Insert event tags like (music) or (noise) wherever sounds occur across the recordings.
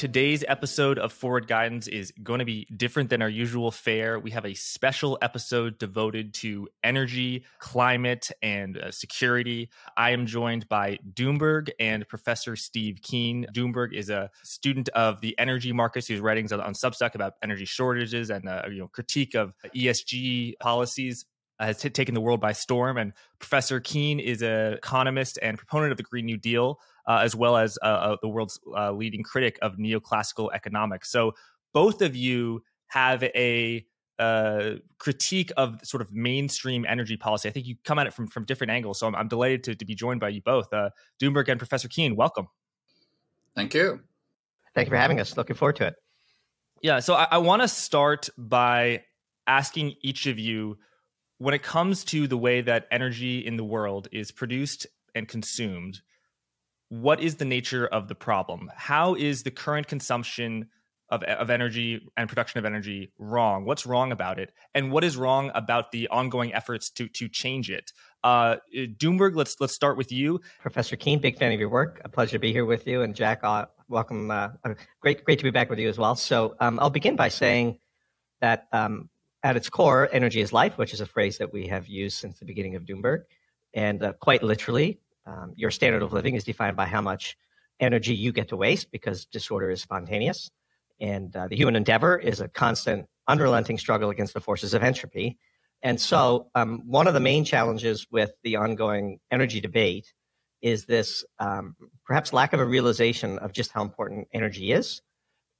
Today's episode of Forward Guidance is going to be different than our usual fare. We have a special episode devoted to energy, climate, and uh, security. I am joined by Doomberg and Professor Steve Keen. Doomberg is a student of the energy markets. He's writing on, on Substack about energy shortages and uh, you know critique of ESG policies has t- taken the world by storm. And Professor Keen is an economist and proponent of the Green New Deal, uh, as well as uh, uh, the world's uh, leading critic of neoclassical economics. So both of you have a uh, critique of sort of mainstream energy policy. I think you come at it from from different angles. So I'm, I'm delighted to, to be joined by you both, uh, Doomberg and Professor Keen. Welcome. Thank you. Thank you for having us. Looking forward to it. Yeah. So I, I want to start by asking each of you when it comes to the way that energy in the world is produced and consumed, what is the nature of the problem? How is the current consumption of, of energy and production of energy wrong? What's wrong about it? And what is wrong about the ongoing efforts to, to change it? Uh, Doomberg, let's, let's start with you. Professor Keen, big fan of your work. A pleasure to be here with you. And Jack, uh, welcome. Uh, great, great to be back with you as well. So um, I'll begin by saying that um, at its core, energy is life, which is a phrase that we have used since the beginning of Doomberg. And uh, quite literally, um, your standard of living is defined by how much energy you get to waste because disorder is spontaneous. And uh, the human endeavor is a constant, unrelenting struggle against the forces of entropy. And so, um, one of the main challenges with the ongoing energy debate is this um, perhaps lack of a realization of just how important energy is.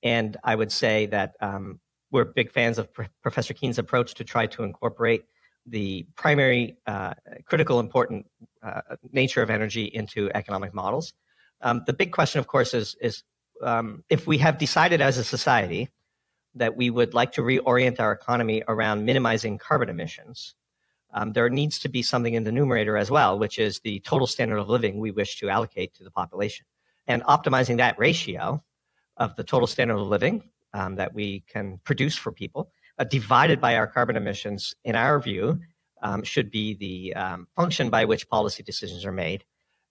And I would say that um, we're big fans of Professor Keen's approach to try to incorporate the primary uh, critical important uh, nature of energy into economic models. Um, the big question, of course, is, is um, if we have decided as a society that we would like to reorient our economy around minimizing carbon emissions, um, there needs to be something in the numerator as well, which is the total standard of living we wish to allocate to the population. And optimizing that ratio of the total standard of living um, that we can produce for people, uh, divided by our carbon emissions, in our view, um, should be the um, function by which policy decisions are made.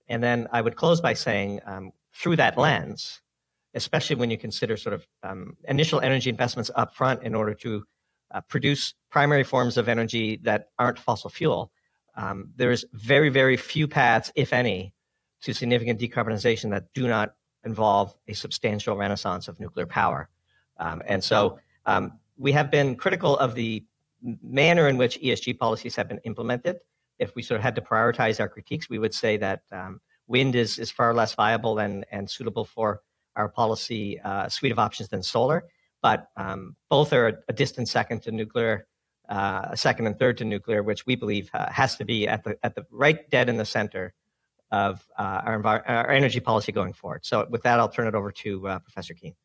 And then I would close by saying, um, through that lens, especially when you consider sort of um, initial energy investments upfront in order to uh, produce primary forms of energy that aren't fossil fuel, um, there's very, very few paths, if any, to significant decarbonization that do not involve a substantial renaissance of nuclear power. Um, and so we have been critical of the manner in which ESG policies have been implemented. If we sort of had to prioritize our critiques, we would say that um, wind is, is far less viable and, and suitable for our policy uh, suite of options than solar. But um, both are a, distant second to nuclear, uh, second and third to nuclear, which we believe uh, has to be at the at the right dead in the center of uh, our, envir- our energy policy going forward. So, with that, I'll turn it over to uh, Professor Keen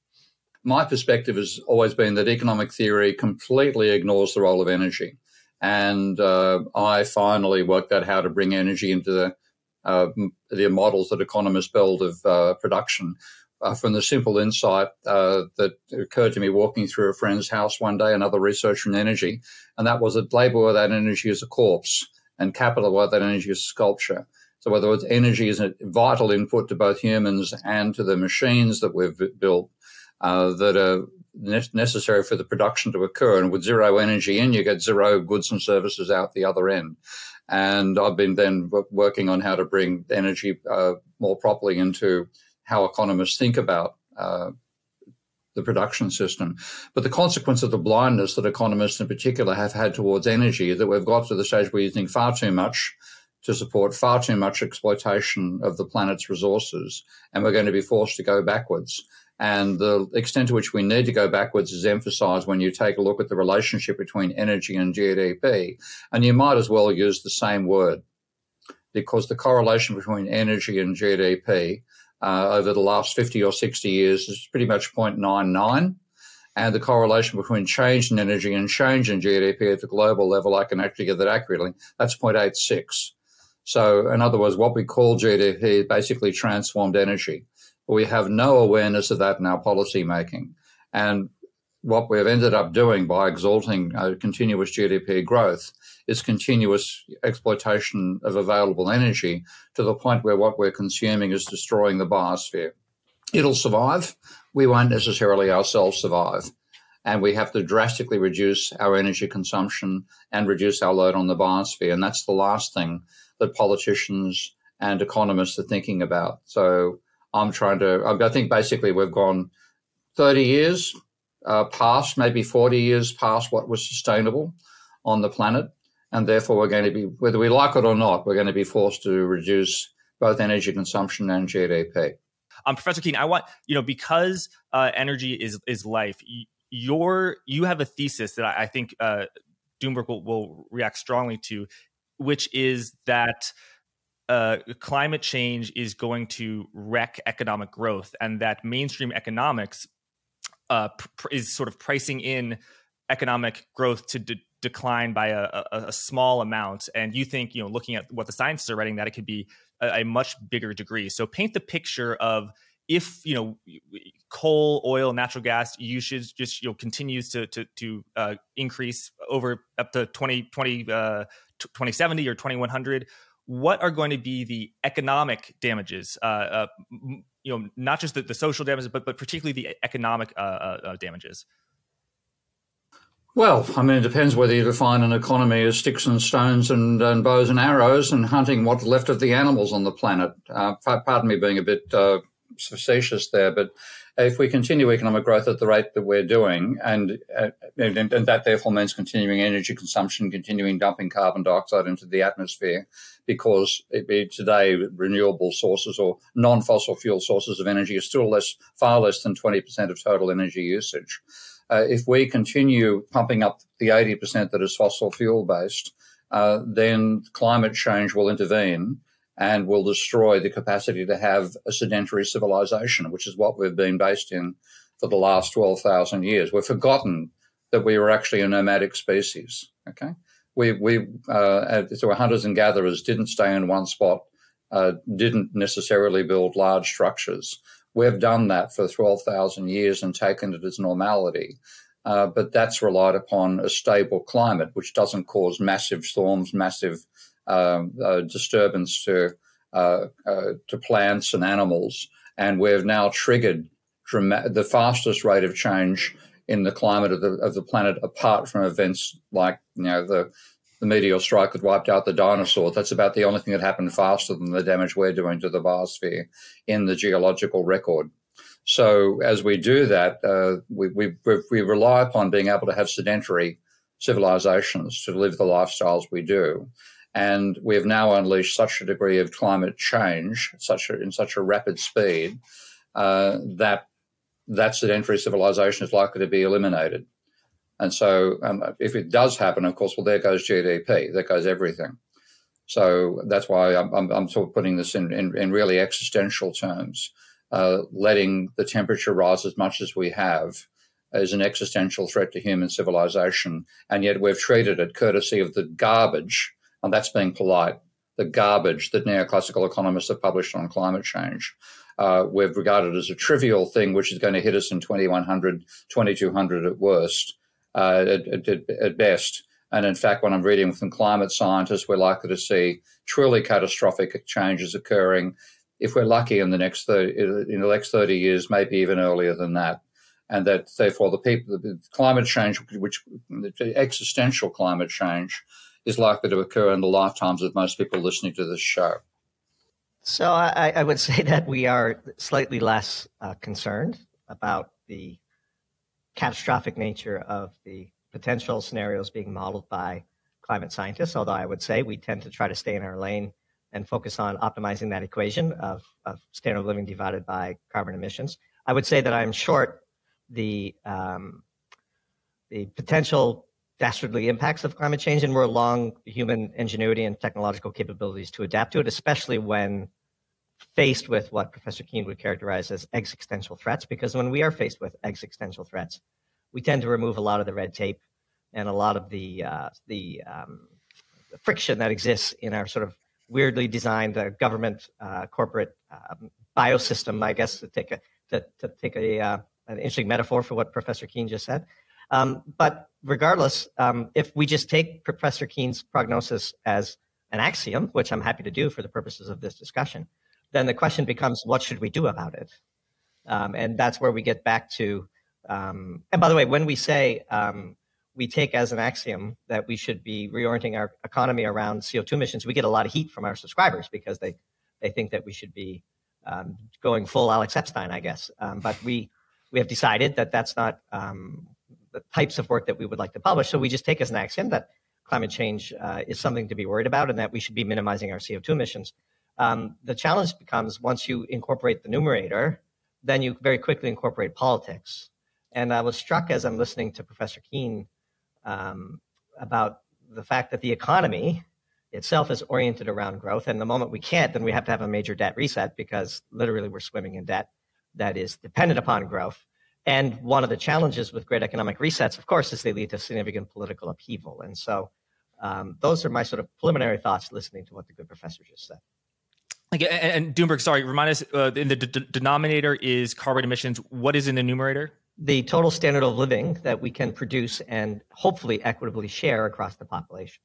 my perspective has always been that economic theory completely ignores the role of energy. And uh, I finally worked out how to bring energy into the, uh, the models that economists build of uh, production uh, from the simple insight uh, that occurred to me walking through a friend's house one day, another researcher in energy, and that was that labor without energy is a corpse and capital without energy is sculpture. So, in other words, energy is a vital input to both humans and to the machines that we've built, uh, that are necessary for the production to occur. And with zero energy in, you get zero goods and services out the other end. And I've been then working on how to bring energy uh, more properly into how economists think about uh, the production system. But the consequence of the blindness that economists in particular have had towards energy is that we've got to the stage where you think far too much to support far too much exploitation of the planet's resources, and we're going to be forced to go backwards. And the extent to which we need to go backwards is emphasized when you take a look at the relationship between energy and GDP. And you might as well use the same word because the correlation between energy and GDP uh, over the last 50 or 60 years is pretty much 0.99. And the correlation between change in energy and change in GDP at the global level, I can actually get that accurately. That's 0.86. So, in other words, what we call GDP basically transformed energy we have no awareness of that in our policy making. And what we've ended up doing by exalting uh, continuous GDP growth is continuous exploitation of available energy to the point where what we're consuming is destroying the biosphere. it'll survive. We won't necessarily ourselves survive. And we have to drastically reduce our energy consumption and reduce our load on the biosphere. And that's the last thing that politicians and economists are thinking about. So I'm trying to, I think basically we've gone 30 years uh, past, maybe 40 years past what was sustainable on the planet. And therefore, we're going to be, whether we like it or not, we're going to be forced to reduce both energy consumption and GDP. Um, Professor Keen, I want you know because uh, energy is is life. Your you have a thesis that I, I think uh, Doomberg will, will react strongly to, which is that uh, climate change is going to wreck economic growth, and that mainstream economics uh, pr- is sort of pricing in economic growth to de- decline by a, a, a, small amount. And you think, you know, looking at what the scientists are writing, that it could be a, a much bigger degree. So paint the picture of if you know coal, oil, natural gas usage just you know continues to to, to uh, increase over up to 20, 20 uh, 2070 or 2100 what are going to be the economic damages uh, uh, you know not just the, the, social damages but but particularly the economic uh, uh, uh, damages well, I mean, it depends whether you define an economy as sticks and stones and, and bows and arrows and hunting what's left of the animals on the planet. Uh, pardon me being a bit facetious there, but if we continue economic growth at the rate that we're doing, and, uh, and, and that therefore means continuing energy consumption, continuing dumping carbon dioxide into the atmosphere, because it, today renewable sources or non-fossil fuel sources of energy are still less, far less than 20% of total energy usage. Uh, if we continue pumping up the 80% that is fossil fuel based, uh, then climate change will intervene and will destroy the capacity to have a sedentary civilization, which is what we've been based in for the last 12,000 years. We've forgotten that we were actually a nomadic species. Okay. We, we, uh, so hunters and gatherers didn't stay in one spot, uh, didn't necessarily build large structures. We've done that for 12,000 years and taken it as normality. Uh, but that's relied upon a stable climate, which doesn't cause massive storms, massive uh, disturbance to uh, uh, to plants and animals, and we've now triggered the fastest rate of change in the climate of the of the planet, apart from events like you know the the meteor strike that wiped out the dinosaurs. That's about the only thing that happened faster than the damage we're doing to the biosphere in the geological record. So as we do that, uh, we, we, we rely upon being able to have sedentary civilizations to live the lifestyles we do. And we have now unleashed such a degree of climate change, such a, in such a rapid speed, uh, that that sedentary civilization is likely to be eliminated. And so, um, if it does happen, of course, well, there goes GDP, there goes everything. So that's why I'm, I'm, I'm sort of putting this in, in, in really existential terms. Uh, letting the temperature rise as much as we have is an existential threat to human civilization. And yet we've treated it courtesy of the garbage and that's being polite, the garbage that neoclassical economists have published on climate change. Uh, we've regarded as a trivial thing, which is going to hit us in 2100, 2200 at worst, uh, at, at, at, best. And in fact, when I'm reading from climate scientists, we're likely to see truly catastrophic changes occurring. If we're lucky in the next 30, in the next 30 years, maybe even earlier than that. And that therefore the people, the climate change, which existential climate change, is likely to occur in the lifetimes of most people listening to this show. So I, I would (laughs) say that we are slightly less uh, concerned about the catastrophic nature of the potential scenarios being modeled by climate scientists, although I would say we tend to try to stay in our lane and focus on optimizing that equation of, of standard of living divided by carbon emissions. I would say that I'm short the um, the potential dastardly impacts of climate change, and we're long human ingenuity and technological capabilities to adapt to it, especially when faced with what Professor Keen would characterize as existential threats. Because when we are faced with existential threats, we tend to remove a lot of the red tape and a lot of the uh, the, um, friction that exists in our sort of weirdly designed uh, government uh, corporate um, biosystem. I guess to take a to, to take a uh, an interesting metaphor for what Professor Keen just said. Um, but regardless, um, if we just take Professor Keen's prognosis as an axiom, which I'm happy to do for the purposes of this discussion, then the question becomes what should we do about it? Um, and that's where we get back to. Um, and by the way, when we say um, we take as an axiom that we should be reorienting our economy around CO2 emissions, we get a lot of heat from our subscribers because they, they think that we should be um, going full Alex Epstein, I guess. Um, but we, we have decided that that's not um, the types of work that we would like to publish. So we just take as an axiom that climate change uh, is something to be worried about and that we should be minimizing our CO2 emissions. Um, the challenge becomes once you incorporate the numerator, then you very quickly incorporate politics. And I was struck as I'm listening to Professor Keen um, about the fact that the economy itself is oriented around growth. And the moment we can't, then we have to have a major debt reset because literally we're swimming in debt that is dependent upon growth. And one of the challenges with great economic resets, of course, is they lead to significant political upheaval. And so um, those are my sort of preliminary thoughts listening to what the good professor just said. And Doomberg, sorry, remind us uh, in the d- denominator is carbon emissions. What is in the numerator? The total standard of living that we can produce and hopefully equitably share across the population.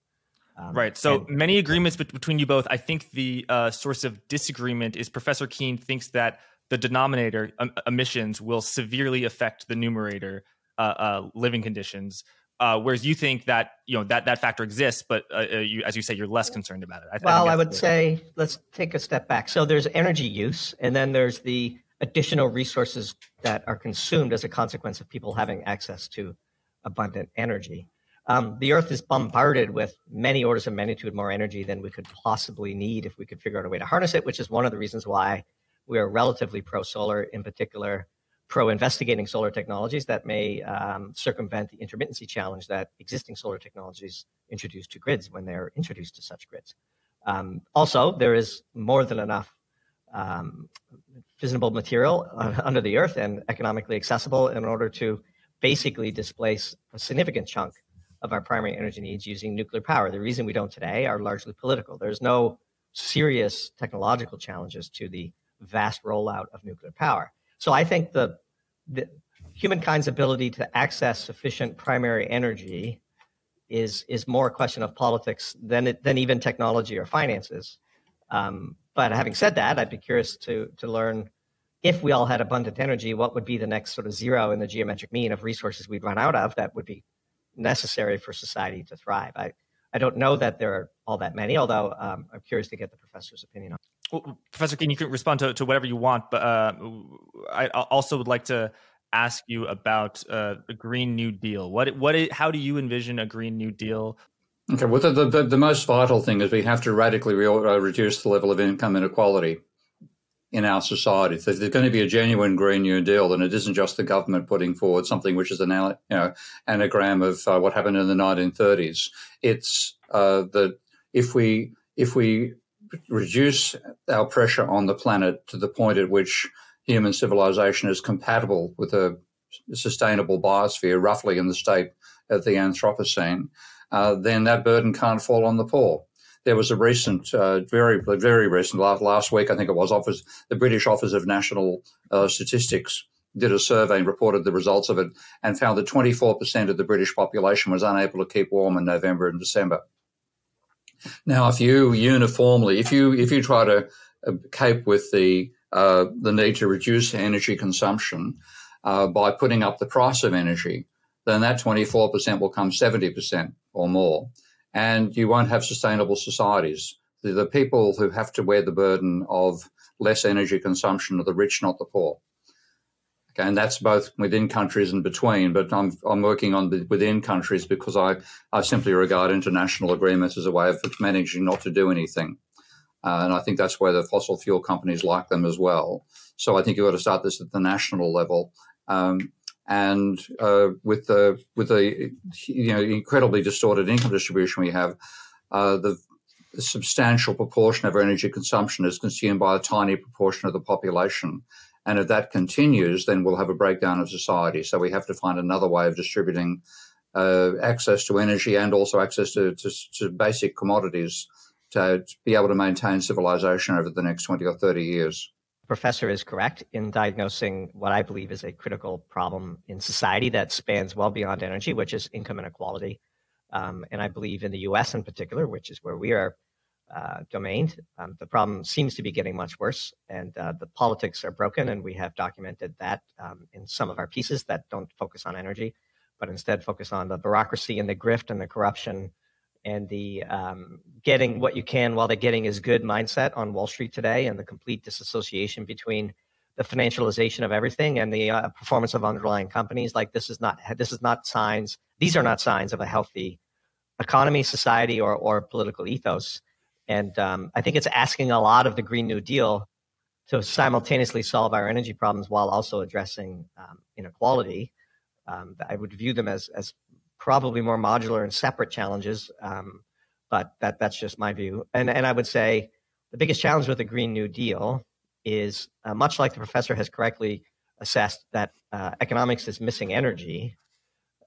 Um, right. So and, many agreements between you both. I think the uh, source of disagreement is Professor Keen thinks that the denominator um, emissions will severely affect the numerator uh, uh, living conditions. Uh, whereas you think that you know that that factor exists, but uh, uh, you, as you say, you're less concerned about it. I, well, I, I would say let's take a step back. So there's energy use, and then there's the additional resources that are consumed as a consequence of people having access to abundant energy. Um, the Earth is bombarded with many orders of magnitude more energy than we could possibly need if we could figure out a way to harness it, which is one of the reasons why we are relatively pro solar, in particular, pro investigating solar technologies that may um, circumvent the intermittency challenge that existing solar technologies introduce to grids when they're introduced to such grids. Um, also, there is more than enough um, fissionable material under the earth and economically accessible in order to basically displace a significant chunk of our primary energy needs using nuclear power. The reason we don't today are largely political. There's no serious technological challenges to the vast rollout of nuclear power. So I think the, the humankind's ability to access sufficient primary energy is is more a question of politics than it, than even technology or finances. Um, but having said that, I'd be curious to to learn if we all had abundant energy, what would be the next sort of zero in the geometric mean of resources we'd run out of that would be necessary for society to thrive. I I don't know that there are all that many, although um, I'm curious to get the professor's opinion on. Well, Professor Keen, you can respond to, to whatever you want, but uh, I also would like to ask you about uh, the Green New Deal. What what how do you envision a Green New Deal? Okay, well, the, the, the most vital thing is we have to radically re- uh, reduce the level of income inequality in our society. If there's going to be a genuine Green New Deal, then it isn't just the government putting forward something which is an you know anagram of uh, what happened in the 1930s. It's uh, that if we if we reduce our pressure on the planet to the point at which human civilization is compatible with a sustainable biosphere, roughly in the state of the Anthropocene, uh, then that burden can't fall on the poor. There was a recent, uh, very, very recent, last, week, I think it was, office, the British Office of National uh, Statistics did a survey and reported the results of it and found that 24% of the British population was unable to keep warm in November and December. Now, if you uniformly, if you if you try to uh, cope with the uh, the need to reduce energy consumption uh, by putting up the price of energy, then that 24% will come 70% or more. And you won't have sustainable societies. The, the people who have to wear the burden of less energy consumption are the rich, not the poor. And that's both within countries and between. But I'm I'm working on the within countries because I I simply regard international agreements as a way of managing not to do anything, uh, and I think that's where the fossil fuel companies like them as well. So I think you've got to start this at the national level. Um, and uh, with the with the you know incredibly distorted income distribution we have, uh, the, the substantial proportion of our energy consumption is consumed by a tiny proportion of the population. And if that continues, then we'll have a breakdown of society. So we have to find another way of distributing uh, access to energy and also access to, to, to basic commodities to, to be able to maintain civilization over the next 20 or 30 years professor is correct in diagnosing what I believe is a critical problem in society that spans well beyond energy, which is income inequality. Um, and I believe in the US in particular, which is where we are uh, domain. Um, the problem seems to be getting much worse, and uh, the politics are broken, and we have documented that um, in some of our pieces that don't focus on energy, but instead focus on the bureaucracy and the grift and the corruption and the um, getting what you can while the getting is good mindset on Wall Street today, and the complete disassociation between the financialization of everything and the uh, performance of underlying companies. Like this is not this is not signs. These are not signs of a healthy economy, society, or or political ethos. And um, I think it's asking a lot of the Green New Deal to simultaneously solve our energy problems while also addressing um, inequality. Um, I would view them as as probably more modular and separate challenges. Um, but that that's just my view. And and I would say the biggest challenge with the Green New Deal is uh, much like the professor has correctly assessed that uh, economics is missing energy.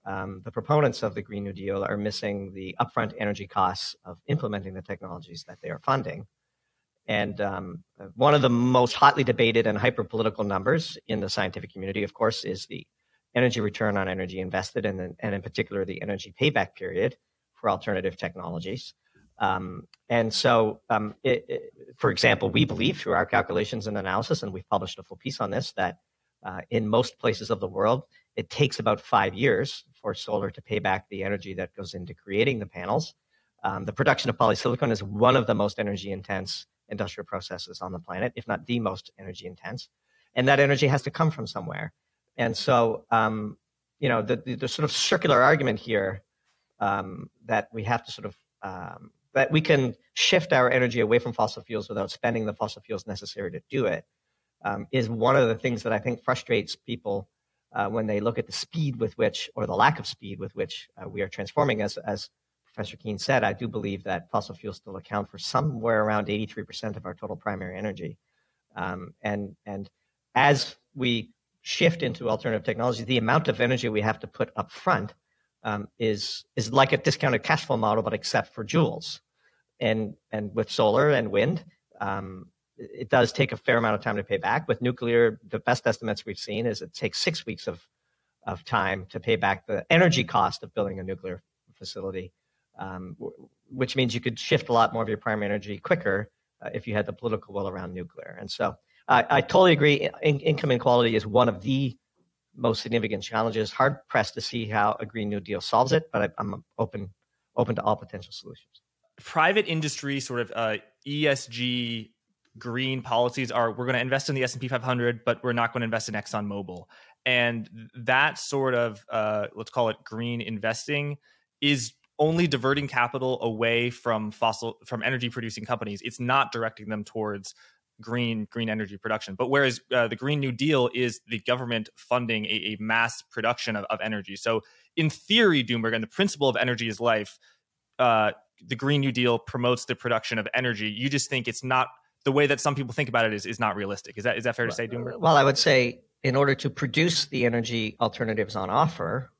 Um, the proponents of the Green New Deal are missing the upfront energy costs of implementing the technologies that they are funding. And um, one of the most hotly debated and hyper political numbers in the scientific community, of course, is the energy return on energy invested, and, and in particular the energy payback period for alternative technologies. Um, and so, um, it, it, for example, we believe through our calculations and analysis, and we've published a full piece on this, that uh, in most places of the world, it takes about five years for solar to pay back the energy that goes into creating the panels. Um, the production of polysilicon is one of the most energy intense industrial processes on the planet, if not the most energy intense. And that energy has to come from somewhere. And so, um, you know, the, the, the, sort of circular argument here um, that we have to sort of um, that we can shift our energy away from fossil fuels without spending the fossil fuels necessary to do it um, is one of the things that I think frustrates people uh, when they look at the speed with which, or the lack of speed with which uh, we are transforming. As, as Professor Keen said, I do believe that fossil fuels still account for somewhere around 83% of our total primary energy. Um, and, and as we shift into alternative technology, the amount of energy we have to put up front um, is is like a discounted cash flow model, but except for joules. And and with solar and wind, um, it does take a fair amount of time to pay back. With nuclear, the best estimates we've seen is it takes six weeks of of time to pay back the energy cost of building a nuclear facility, um, which means you could shift a lot more of your primary energy quicker uh, if you had the political will around nuclear. And so I, I totally agree. In, income inequality is one of the most significant challenges. Hard pressed to see how a Green New Deal solves it, but I, am open open to all potential solutions. Private industry sort of uh, ESG green policies are we're going to invest in the S&P 500 but we're not going to invest in ExxonMobil and that sort of uh, let's call it green investing is only diverting capital away from fossil from energy producing companies it's not directing them towards green green energy production. But whereas uh, the Green New Deal is the government funding a, a mass production of, of, energy. So in theory, Doomberg, and the principle of energy is life, uh, the Green New Deal promotes the production of energy. You just think it's not the way that some people think about it is, is not realistic. Is that is that fair to say, Doomberg? Well, I would say in order to produce the energy alternatives on offer,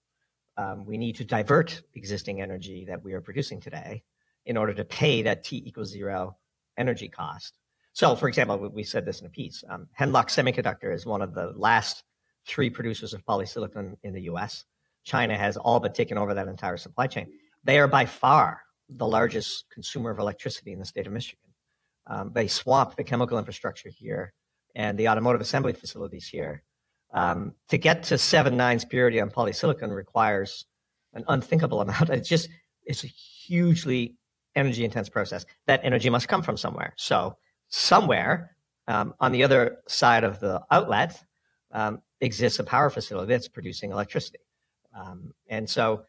um, we need to divert existing energy that we are producing today in order to pay that T equals zero energy cost. So, for example, we said this in a piece. Um, Semiconductor is one of the last three producers of polysilicon in the US. China has all but taken over that entire supply chain. They are by far the largest consumer of electricity in the state of Michigan. Um, they swamp the chemical infrastructure here and the automotive assembly facilities here. Um, to get to seven nines purity on polysilicon requires an unthinkable (laughs) amount. It's just it's a hugely energy intense process. That energy must come from somewhere. So somewhere um, on the other side of the outlet um, exists a power facility that's producing electricity. Um, and so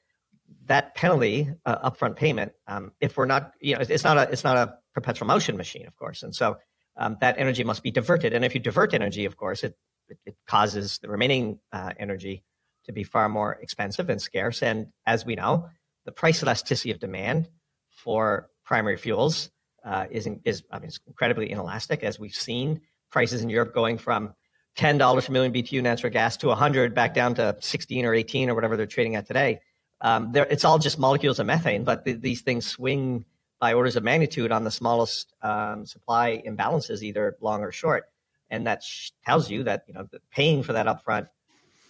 that penalty, uh, upfront payment, um, if we're not, you know, it's not a, it's not a perpetual motion machine, of course. And so um, that energy must be diverted. And if you divert energy, of course, it, it, it causes the remaining uh, energy to be far more expensive and scarce. And as we know, the price elasticity of demand for primary fuels uh, is is I mean, it's incredibly inelastic, as we've seen prices in Europe going from ten dollars per million BTU natural gas to hundred, back down to sixteen or eighteen or whatever they're trading at today. Um, it's all just molecules of methane, but th- these things swing by orders of magnitude on the smallest um, supply imbalances, either long or short, and that sh- tells you that you know paying for that upfront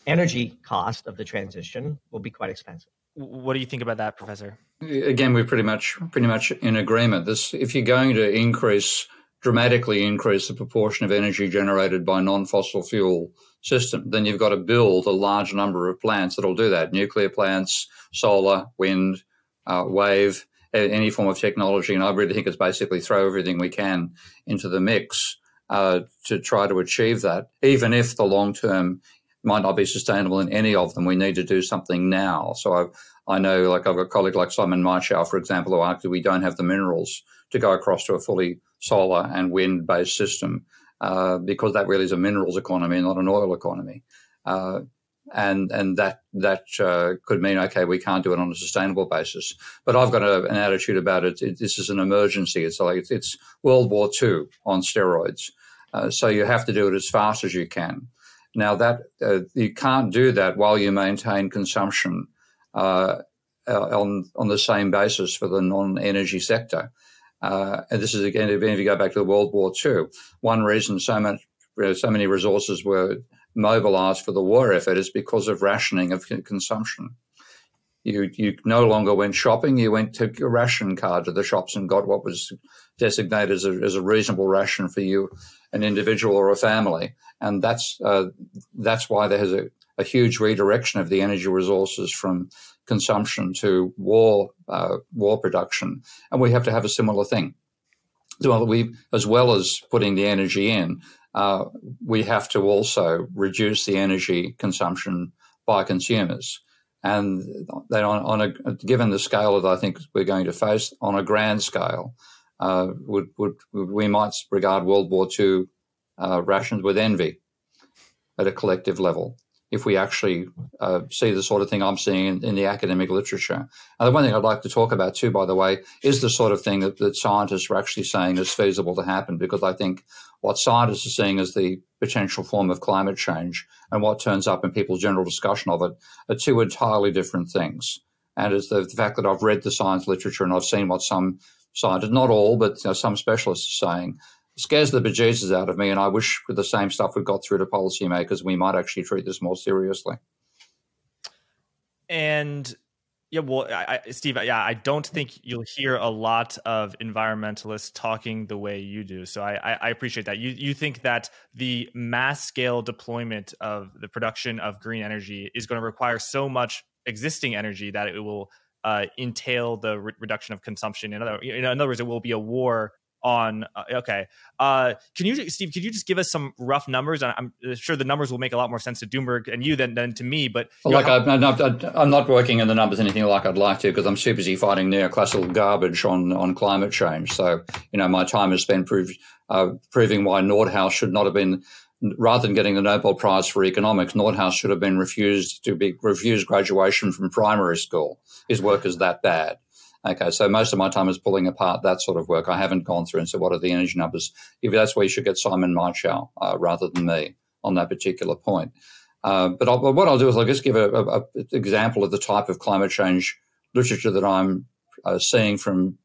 energy cost of the transition will be quite expensive. What do you think about that, Professor? Again, we're pretty much pretty much in agreement. This, if you're going to increase dramatically increase the proportion of energy generated by non-fossil fuel system, then you've got to build a large number of plants that'll do that. Nuclear plants, solar, wind, uh, wave, any form of technology. And I really think it's basically throw everything we can into the mix uh, to try to achieve that, even if the long term might not be sustainable in any of them. We need to do something now. So I've, I know, like I've got a colleague like Simon Michaux, for example, who argued we don't have the minerals to go across to a fully solar and wind based system uh, because that really is a minerals economy, not an oil economy. Uh, and and that that uh, could mean okay, we can't do it on a sustainable basis. But I've got a, an attitude about it, it. This is an emergency. It's like it's, it's World War II on steroids. Uh, so you have to do it as fast as you can. Now that uh, you can't do that while you maintain consumption uh, on on the same basis for the non-energy sector. Uh, and this is again, if you go back to World War II, one reason so much so many resources were mobilized for the war effort is because of rationing of consumption. You you no longer went shopping. You went to a ration card to the shops and got what was designated as a, as a reasonable ration for you, an individual or a family. And that's uh, that's why there has a, a huge redirection of the energy resources from consumption to war uh, war production, and we have to have a similar thing. So we, as well as putting the energy in, uh, we have to also reduce the energy consumption by consumers. And then on, on a, given the scale that I think we're going to face on a grand scale, uh, would, would, we might regard World War II uh, rations with envy at a collective level if we actually uh, see the sort of thing I'm seeing in, in, the academic literature. And the one thing I'd like to talk about too, by the way, is the sort of thing that, that scientists are actually saying is feasible to happen, because I think what scientists are seeing as the potential form of climate change and what turns up in people's general discussion of it are two entirely different things. And it's the, the fact that I've read the science literature and I've seen what some scientists, not all, but you know, some specialists are saying, scares the bejesus out of me. And I wish with the same stuff we got through to policymakers, we might actually treat this more seriously. And yeah, well, I, I, Steve, yeah, I don't think you'll hear a lot of environmentalists talking the way you do. So I, I, appreciate that. You you think that the mass scale deployment of the production of green energy is going to require so much existing energy that it will uh, entail the re- reduction of consumption. In other, in other words, it will be a war on uh, okay uh, can you steve could you just give us some rough numbers i'm sure the numbers will make a lot more sense to doomberg and you than, than to me but like how- I'm, not, I'm not working in the numbers anything like i'd like to because i'm too busy fighting neoclassical garbage on, on climate change so you know my time is spent prove, uh, proving why nordhaus should not have been rather than getting the Nobel Prize for economics, Nordhaus should have been refused to be refused graduation from primary school. His work is that bad. Okay, so most of my time is pulling apart that sort of work. I haven't gone through and said, what are the energy numbers? If that's where you should get Simon Michaux uh, rather than me on that particular point. Uh, but I'll, what I'll do is I'll just give an example of the type of climate change literature that I'm uh, seeing from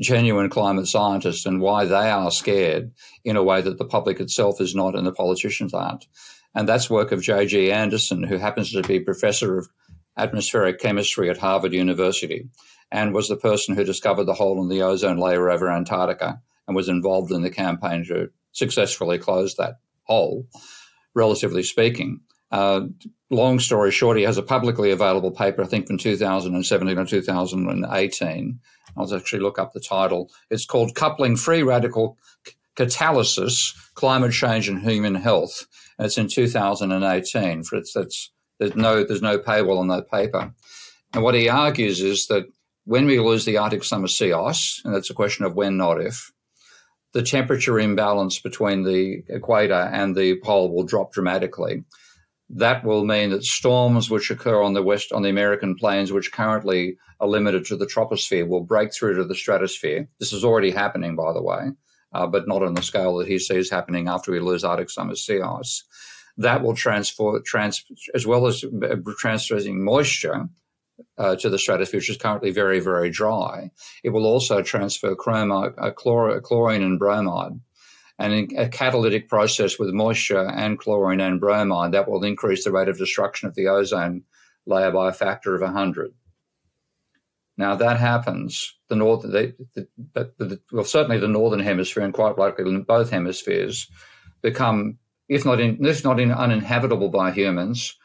genuine climate scientists and why they are scared in a way that the public itself is not and the politicians aren't. And that's work of J.G. Anderson, who happens to be professor of atmospheric chemistry at Harvard University and was the person who discovered the hole in the ozone layer over Antarctica and was involved in the campaign to successfully close that hole, relatively speaking. Uh, long story short, he has a publicly available paper, I think from 2017 or 2018. I'll actually look up the title. It's called Coupling Free Radical Catalysis, Climate Change and Human Health. And it's in 2018. For it's, it's, there's no there's no paywall on that paper. And what he argues is that when we lose the Arctic summer sea ice, and that's a question of when, not if, the temperature imbalance between the equator and the pole will drop dramatically. That will mean that storms which occur on the west on the American plains, which currently are limited to the troposphere, will break through to the stratosphere. This is already happening, by the way, uh, but not on the scale that he sees happening after we lose Arctic summer sea ice. That will transfer, trans, as well as transferring moisture uh, to the stratosphere, which is currently very, very dry. It will also transfer uh, chlor- chlorine and bromide. And a catalytic process with moisture and chlorine and bromide that will increase the rate of destruction of the ozone layer by a factor of 100. Now that happens, the north, the, the, the, well, certainly the northern hemisphere, and quite likely both hemispheres, become, if not in, if not in uninhabitable by humans,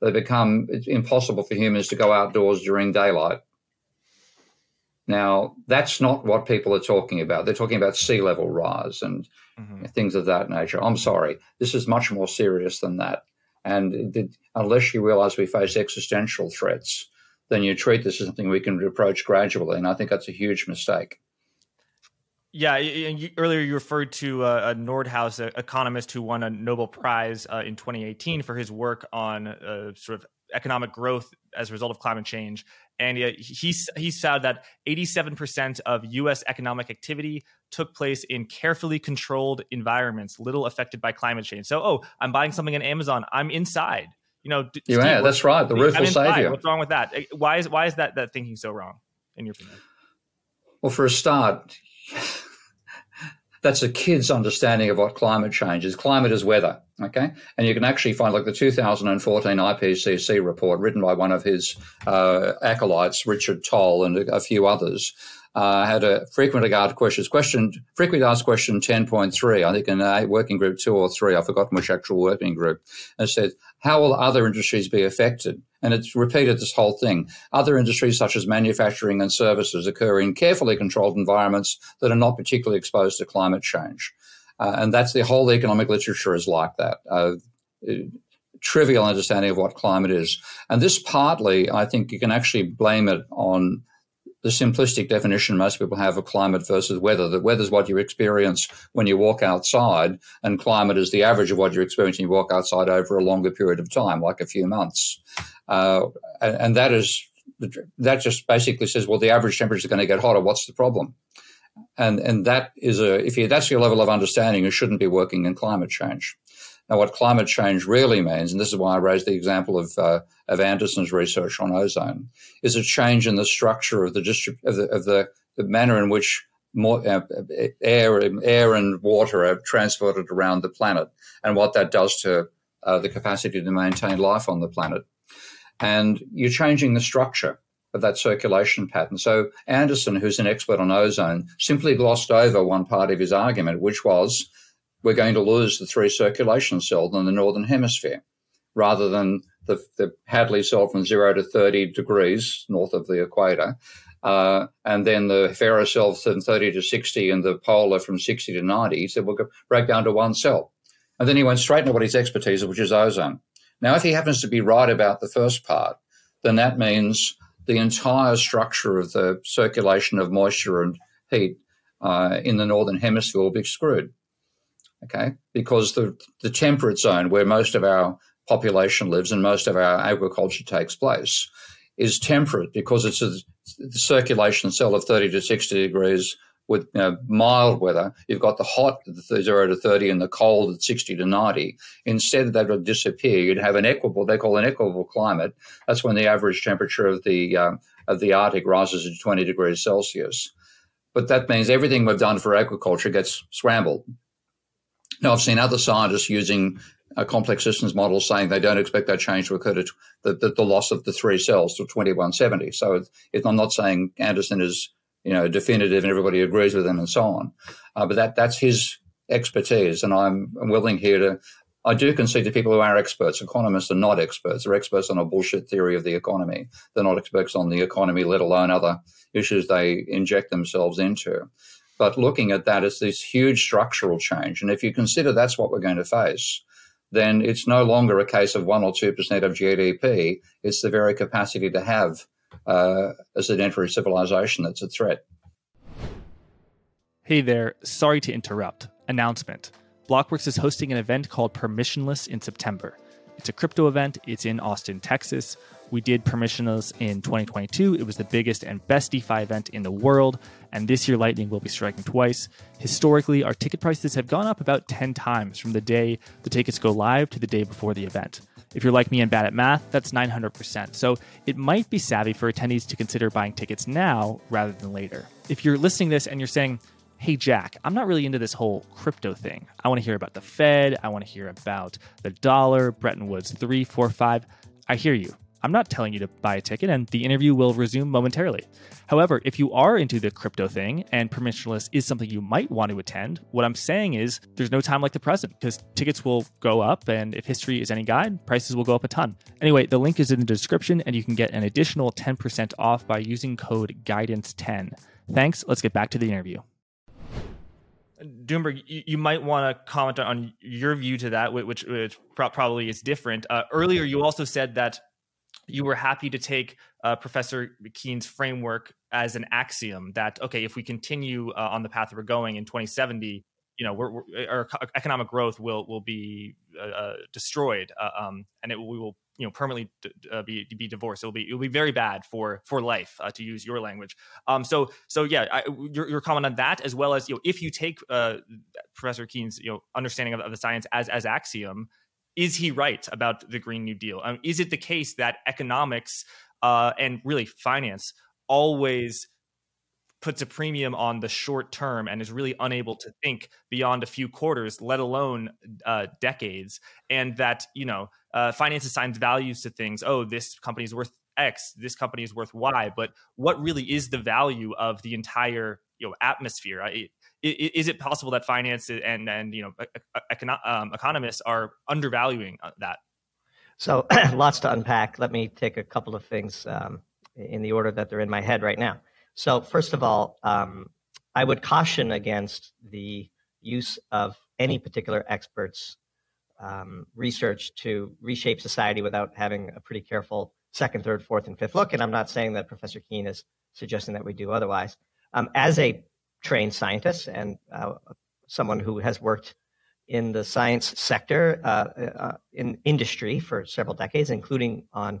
they become impossible for humans to go outdoors during daylight. Now, that's not what people are talking about. They're talking about sea level rise and mm-hmm. things of that nature. I'm sorry. This is much more serious than that. And it, unless you realize we face existential threats, then you treat this as something we can approach gradually. And I think that's a huge mistake. Yeah, you, earlier you referred to uh, a Nordhaus economist who won a Nobel Prize uh, in 2018 for his work on uh, sort of economic growth as a result of climate change. And he, he found that 87% of US economic activity took place in carefully controlled environments, little affected by climate change. So, oh, I'm buying something on Amazon, I'm inside. You know, yeah, Steve, that's right. The roof will save you. What's wrong with that? Eh, why is why is that that thinking so wrong in your opinion? Well, for a start, (laughs) that's a kid's understanding of what climate change is. Climate is weather, okay? And you can actually find, like the 2014 IPCC report written by one of his uh, acolytes, Richard Tol, and a, a few others, uh, had a frequent regard questions. Question frequently asked question ten point three. I think in a working group two or three. I've forgotten which actual working group. And said, how will other industries be affected? And it's repeated this whole thing. Other industries such as manufacturing and services occur in carefully controlled environments that are not particularly exposed to climate change. Uh, and that's the whole economic literature is like that. Uh, trivial understanding of what climate is. And this partly, I think you can actually blame it on the simplistic definition most people have of climate versus weather. That weather is what you experience when you walk outside, and climate is the average of what you experience when you walk outside over a longer period of time, like a few months. Uh, and, and that is that just basically says, well, the average temperature is going to get hotter. What's the problem? And and that is a if you that's your level of understanding, you shouldn't be working in climate change. Now, what climate change really means, and this is why I raised the example of, uh, of Anderson's research on ozone, is a change in the structure of the, distrib- of the, of the, the manner in which more, uh, air, air and water are transported around the planet and what that does to uh, the capacity to maintain life on the planet. And you're changing the structure of that circulation pattern. So Anderson, who's an expert on ozone, simply glossed over one part of his argument, which was we're going to lose the three circulation cells in the northern hemisphere rather than the, the Hadley cell from zero to 30 degrees north of the equator. Uh, and then the Ferrel cell from 30 to 60 and the polar from 60 to 90. He said, we'll break down to one cell. And then he went straight into what his expertise is, which is ozone. Now, if he happens to be right about the first part, then that means the entire structure of the circulation of moisture and heat uh, in the northern hemisphere will be screwed okay? Because the, the temperate zone where most of our population lives and most of our agriculture takes place is temperate because it's a circulation cell of 30 to 60 degrees with you know, mild weather. You've got the hot, the 0 to 30, and the cold at 60 to 90. Instead, that would disappear. You'd have an equable, they call an equable climate. That's when the average temperature of the, um, of the Arctic rises to 20 degrees Celsius. But that means everything we've done for agriculture gets scrambled. Now, I've seen other scientists using a complex systems model saying they don't expect that change to occur to the, the, the loss of the three cells to 2170. So I'm not saying Anderson is, you know, definitive and everybody agrees with him and so on. Uh, but that, that's his expertise. And I'm, I'm willing here to, I do concede to people who are experts. Economists are not experts. They're experts on a bullshit theory of the economy. They're not experts on the economy, let alone other issues they inject themselves into. But looking at that as this huge structural change, and if you consider that's what we're going to face, then it's no longer a case of one or two percent of GDP. It's the very capacity to have uh, a sedentary civilization that's a threat. Hey there, sorry to interrupt. Announcement Blockworks is hosting an event called Permissionless in September. It's a crypto event, it's in Austin, Texas. We did Permissionless in 2022. It was the biggest and best DeFi event in the world. And this year, Lightning will be striking twice. Historically, our ticket prices have gone up about 10 times from the day the tickets go live to the day before the event. If you're like me and bad at math, that's 900%. So it might be savvy for attendees to consider buying tickets now rather than later. If you're listening to this and you're saying, hey, Jack, I'm not really into this whole crypto thing. I want to hear about the Fed. I want to hear about the dollar, Bretton Woods 345. I hear you. I'm not telling you to buy a ticket, and the interview will resume momentarily. However, if you are into the crypto thing and permissionless is something you might want to attend, what I'm saying is there's no time like the present because tickets will go up, and if history is any guide, prices will go up a ton. Anyway, the link is in the description, and you can get an additional 10% off by using code GUIDANCE10. Thanks. Let's get back to the interview. Doomberg, you, might want to comment on your view to that, which, which probably is different. Uh, earlier, you also said that you were happy to take uh, Professor Keen's framework as an axiom that okay, if we continue uh, on the path we're going in 2070, you know, we're, we're, our economic growth will will be uh, uh destroyed, uh, um, and it, we will you know permanently d- uh, be be divorced. It'll be it'll be very bad for for life, to use your language. Um, so so yeah, I, your, your comment on that, as well as you know, if you take Professor Keen's you know understanding of, of the science as as axiom is he right about the Green New Deal? Um, is it the case that economics uh, and really finance always puts a premium on the short term and is really unable to think beyond a few quarters, let alone uh, decades, and that you know uh, finance assigns values to things. Oh, this company is worth X, this company is worth Y, but what really is the value of the entire you know atmosphere? I, is it possible that finance and and you know econo- um, economists are undervaluing uh, that? So (clears throat) lots to unpack. Let me take a couple of things um, in the order that they're in my head right now. So first of all, um, I would caution against the use of any particular expert's um, research to reshape society without having a pretty careful second, third, fourth, and fifth look. And I'm not saying that Professor Keen is suggesting that we do otherwise. Um, as a trained scientist and uh, someone who has worked in the science sector uh, uh, in industry for several decades, including on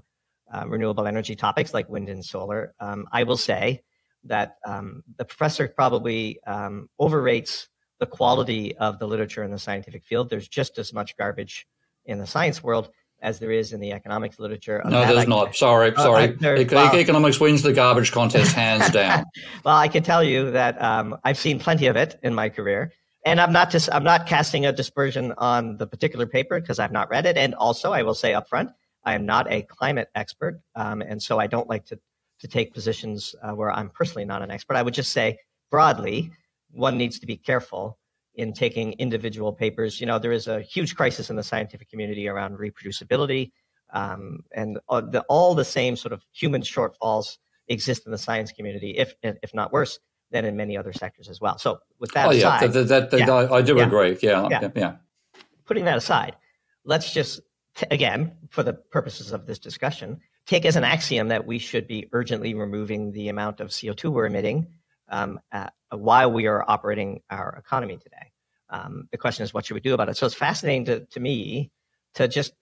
uh, renewable energy topics like wind and solar. Um, I will say that um, the professor probably um, overrates the quality of the literature in the scientific field. There's just as much garbage in the science world as there is in the economics literature. No, there's not. Sorry, uh, sorry. Well, economics wins the garbage contest hands (laughs) down. well, I can tell you that um, I've seen plenty of it in my career, and I'm not just I'm not casting a dispersion on the particular paper because I've not read it. And also, I will say upfront, I am not a climate expert, um, and so I don't like to to take positions uh, where I'm personally not an expert. I would just say broadly, one needs to be careful in taking individual papers. You know, there is a huge crisis in the scientific community around reproducibility, um, and all the, all the, same sort of human shortfalls exist in the science community, if if not worse than in many other sectors as well. So, with that oh, aside, yeah, that, that, yeah, I do yeah, agree. Yeah, yeah, yeah. Putting that aside, let's just t- again, for the purposes of this discussion, take as an axiom that we should be urgently removing the amount of CO two we're emitting um, uh, while we are operating our economy today. Um, the question is, what should we do about it? So it's fascinating to, to me to just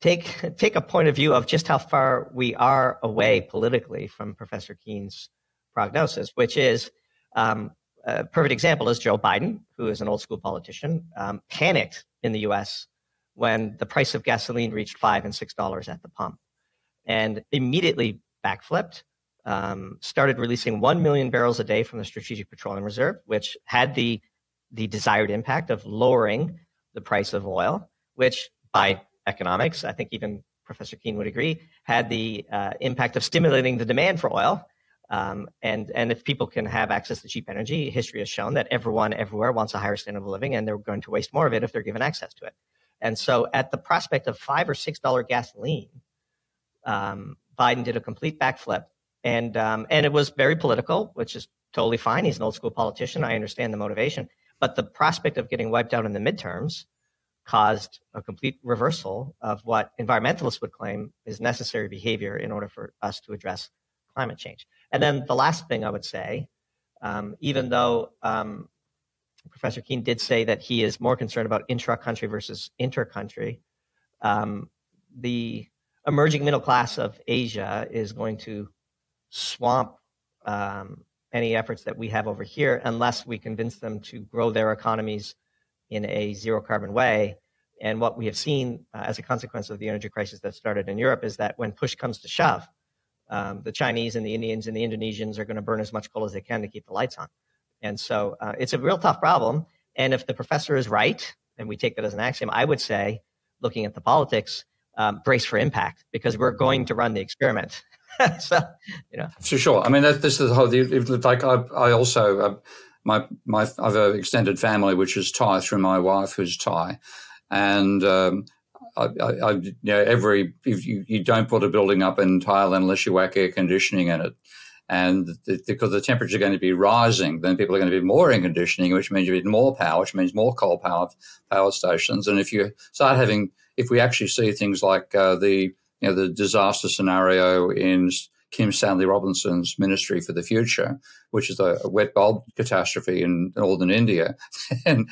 take (laughs) take a point of view of just how far we are away politically from Professor Keen's prognosis, which is um, a perfect example is Joe Biden, who is an old school politician, um, panicked in the U.S. when the price of gasoline reached five and six dollars at the pump, and immediately backflipped um, started releasing 1 million barrels a day from the Strategic Petroleum Reserve, which had the, the desired impact of lowering the price of oil, which by economics, I think even Professor Keen would agree, had the uh, impact of stimulating the demand for oil. Um, and, and if people can have access to cheap energy, history has shown that everyone everywhere wants a higher standard of living, and they're going to waste more of it if they're given access to it. And so, at the prospect of five or six dollar gasoline, um, Biden did a complete backflip and um, and it was very political, which is totally fine. He's an old school politician. I understand the motivation, but the prospect of getting wiped out in the midterms caused a complete reversal of what environmentalists would claim is necessary behavior in order for us to address climate change. And then the last thing I would say, um, even though um, Professor Keen did say that he is more concerned about intra-country versus inter-country, um, the emerging middle class of Asia is going to swamp um, any efforts that we have over here unless we convince them to grow their economies in a zero carbon way. And what we have seen uh, as a consequence of the energy crisis that started in Europe is that when push comes to shove, um, the Chinese and the Indians and the Indonesians are going to burn as much coal as they can to keep the lights on. And so uh, it's a real tough problem. And if the professor is right, and we take that as an axiom, I would say, looking at the politics, um, brace for impact because we're going to run the experiment. (laughs) (laughs) so, you know, for sure. I mean, that, this is the whole. Like, I, I also. Uh, my, my, I have an extended family which is Thai through my wife who's Thai, and um, I, I, you know, every you, you don't put a building up in Thailand unless you whack air conditioning in it. And the, because the temperature is going to be rising, then people are going to be more air conditioning, which means you need more power, which means more coal power power stations. And if you start having, if we actually see things like uh, the you know the disaster scenario in Kim Stanley Robinson's Ministry for the Future, which is a, a wet bulb catastrophe in northern India, (laughs) and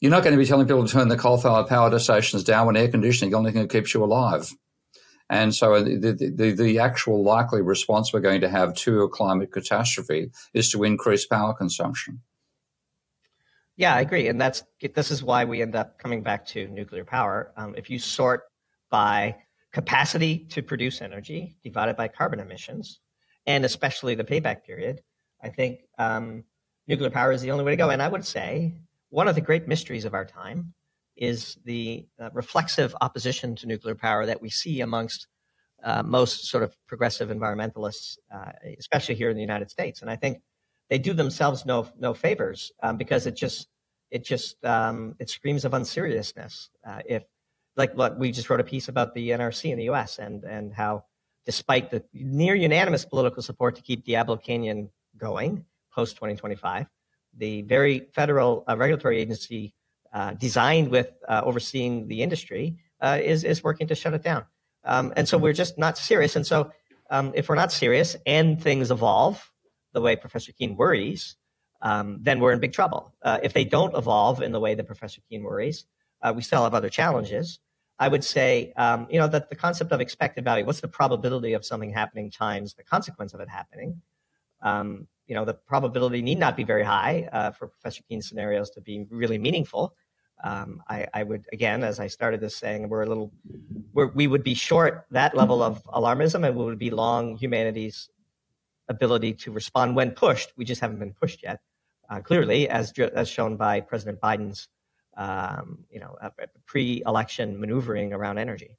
you're not going to be telling people to turn the coal-fired power stations down when air conditioning the only thing that keeps you alive. And so the, the, the, actual likely response we're going to have to a climate catastrophe is to increase power consumption. Yeah, I agree. And that's this is why we end up coming back to nuclear power. Um, if you sort by capacity to produce energy divided by carbon emissions, and especially the payback period, I think um, nuclear power is the only way to go. And I would say one of the great mysteries of our time is the uh, reflexive opposition to nuclear power that we see amongst uh, most sort of progressive environmentalists, uh, especially here in the United States. And I think they do themselves no no favors um, because it just it just um, it screams of unseriousness. Uh, if like what we just wrote a piece about the NRC in the U.S. and and how despite the near unanimous political support to keep Diablo Canyon going post 2025, the very federal uh, regulatory agency uh, designed with uh, overseeing the industry uh, is is working to shut it down. Um, and so we're just not serious. And so um, if we're not serious and things evolve the way Professor Keen worries, um, then we're in big trouble. Uh, if they don't evolve in the way that Professor Keen worries, uh, we still have other challenges. I would say, um, you know, that the concept of expected value, what's the probability of something happening times the consequence of it happening? Um, you know, the probability need not be very high uh, for Professor Keen's scenarios to be really meaningful. Um, I, I, would, again, as I started this saying, we're a little, we're, we would be short that level of alarmism and we would be long humanity's ability to respond when pushed. We just haven't been pushed yet, uh, clearly, as, as shown by President Biden's, um, you know, pre-election maneuvering around energy.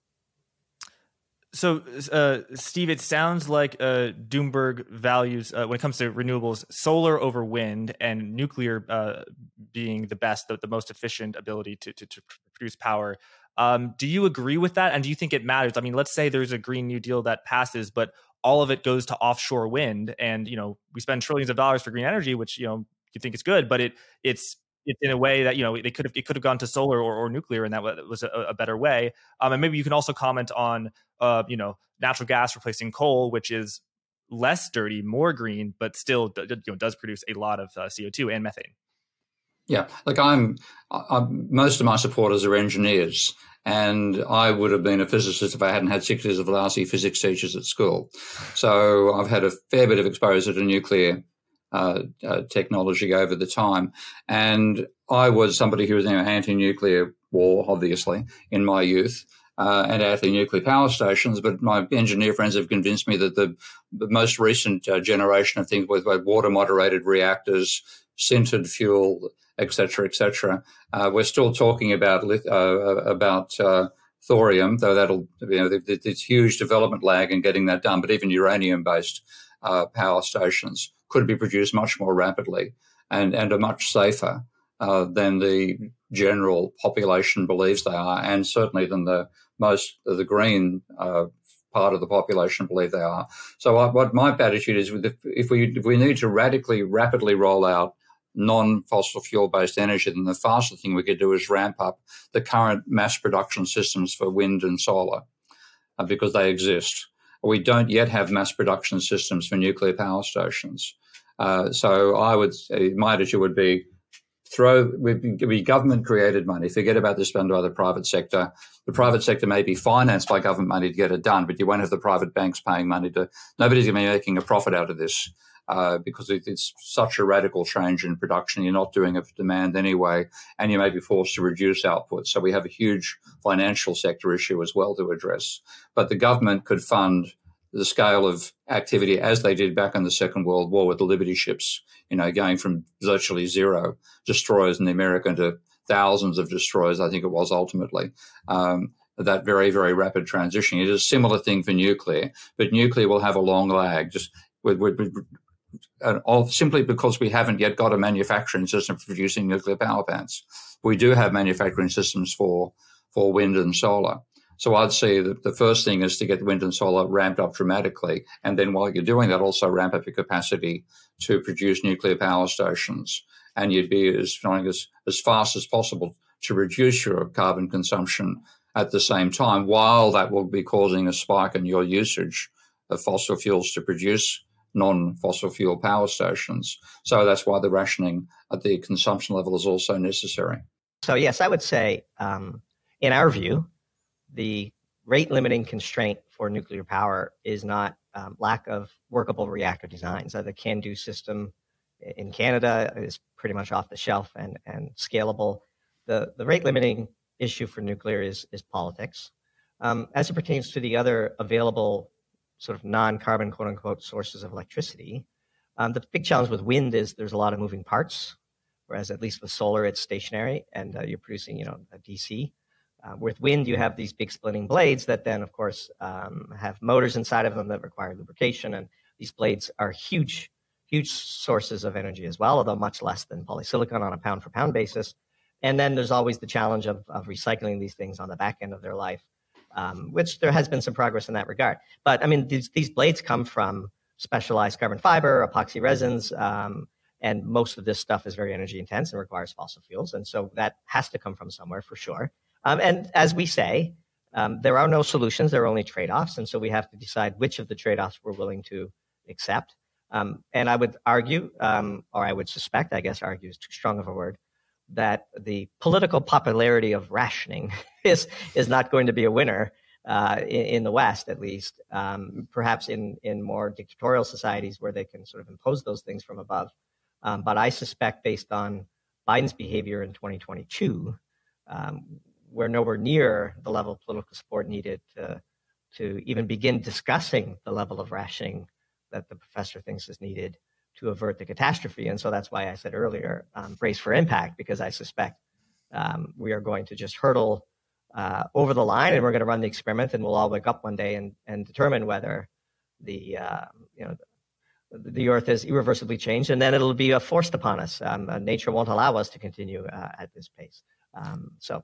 So, uh, Steve, it sounds like uh, Doomberg values uh, when it comes to renewables solar over wind and nuclear uh, being the best, the, the, most efficient ability to, to, to produce power. Um, do you agree with that? And do you think it matters? I mean, let's say there's a Green New Deal that passes, but all of it goes to offshore wind, and you know we spend trillions of dollars for green energy, which you know you think is good, but it it's it in a way that you know they could have it could have gone to solar or, or nuclear, and that was a, a better way. Um, and maybe you can also comment on uh, you know natural gas replacing coal, which is less dirty, more green, but still you know does produce a lot of uh, CO two and methane. Yeah, like I'm, I'm, most of my supporters are engineers, and I would have been a physicist if I hadn't had six years of lousy physics teachers at school. So I've had a fair bit of exposure to nuclear uh, uh, technology over the time. And I was somebody who was know, anti-nuclear war, obviously, in my youth. Uh, and anti-nuclear power stations, but my engineer friends have convinced me that the, the most recent uh, generation of things with water-moderated reactors, sintered fuel, etc., etc., uh, we're still talking about uh, about thorium, though that'll you know there's huge development lag in getting that done. But even uranium-based power stations could be produced much more rapidly and, and are much safer uh, than the general population believes they are, and certainly than the most of the green uh, part of the population believe they are. So, I, what my attitude is, if we if we need to radically, rapidly roll out non-fossil fuel-based energy, then the fastest thing we could do is ramp up the current mass production systems for wind and solar, uh, because they exist. We don't yet have mass production systems for nuclear power stations. Uh, so I would my attitude would be throw be government created money. Forget about this spend by the private sector. The private sector may be financed by government money to get it done, but you won't have the private banks paying money to. Nobody's going to be making a profit out of this. Uh, because it's such a radical change in production. You're not doing it for demand anyway, and you may be forced to reduce output. So we have a huge financial sector issue as well to address. But the government could fund the scale of activity as they did back in the Second World War with the Liberty ships, you know, going from virtually zero destroyers in the American to thousands of destroyers, I think it was ultimately. Um, that very, very rapid transition. It is a similar thing for nuclear, but nuclear will have a long lag. Just with, with, with uh, simply because we haven't yet got a manufacturing system for producing nuclear power plants. We do have manufacturing systems for for wind and solar. So I'd say that the first thing is to get wind and solar ramped up dramatically, and then while you're doing that, also ramp up your capacity to produce nuclear power stations, and you'd be as as as fast as possible to reduce your carbon consumption at the same time, while that will be causing a spike in your usage of fossil fuels to produce non-fossil fuel power stations. So that's why the rationing at the consumption level is also necessary. So yes, I would say, um, in our view, the rate limiting constraint for nuclear power is not um, lack of workable reactor designs. Uh, the CANDU system in Canada is pretty much off the shelf and, and scalable. The, the rate limiting issue for nuclear is, is politics. Um, as it pertains to the other available sort of non-carbon quote unquote sources of electricity. Um, the big challenge with wind is there's a lot of moving parts, whereas at least with solar it's stationary and uh, you're producing you know a DC. Uh, with wind, you have these big splitting blades that then, of course, um, have motors inside of them that require lubrication, and these blades are huge, huge sources of energy as well, although much less than polysilicon on a pound for pound basis. And then there's always the challenge of, of recycling these things on the back end of their life um, which there has been some progress in that regard. But I mean, these, these blades come from specialized carbon fiber, epoxy resins, um, and most of this stuff is very energy intense and requires fossil fuels. And so that has to come from somewhere for sure. Um, and as we say, um, there are no solutions, there are only trade offs. And so we have to decide which of the trade offs we're willing to accept. Um, and I would argue, um, or I would suspect, I guess argue is too strong of a word, that the political popularity of rationing (laughs) is is not going to be a winner uh, in, in, the West, at least. Um, perhaps in in more dictatorial societies where they can sort of impose those things from above. Um, but I suspect, based on Biden's behavior in 2022, um, we're nowhere near the level of political support needed to to even begin discussing the level of rationing that the professor thinks is needed to avert the catastrophe. And so that's why I said earlier, um, brace for impact, because I suspect um, we are going to just hurtle uh, over the line and we're going to run the experiment and we'll all wake up one day and, and determine whether the, uh, you know, the, earth is irreversibly changed and then it'll be forced upon us. Um, uh, nature won't allow us to continue uh, at this pace. Um, so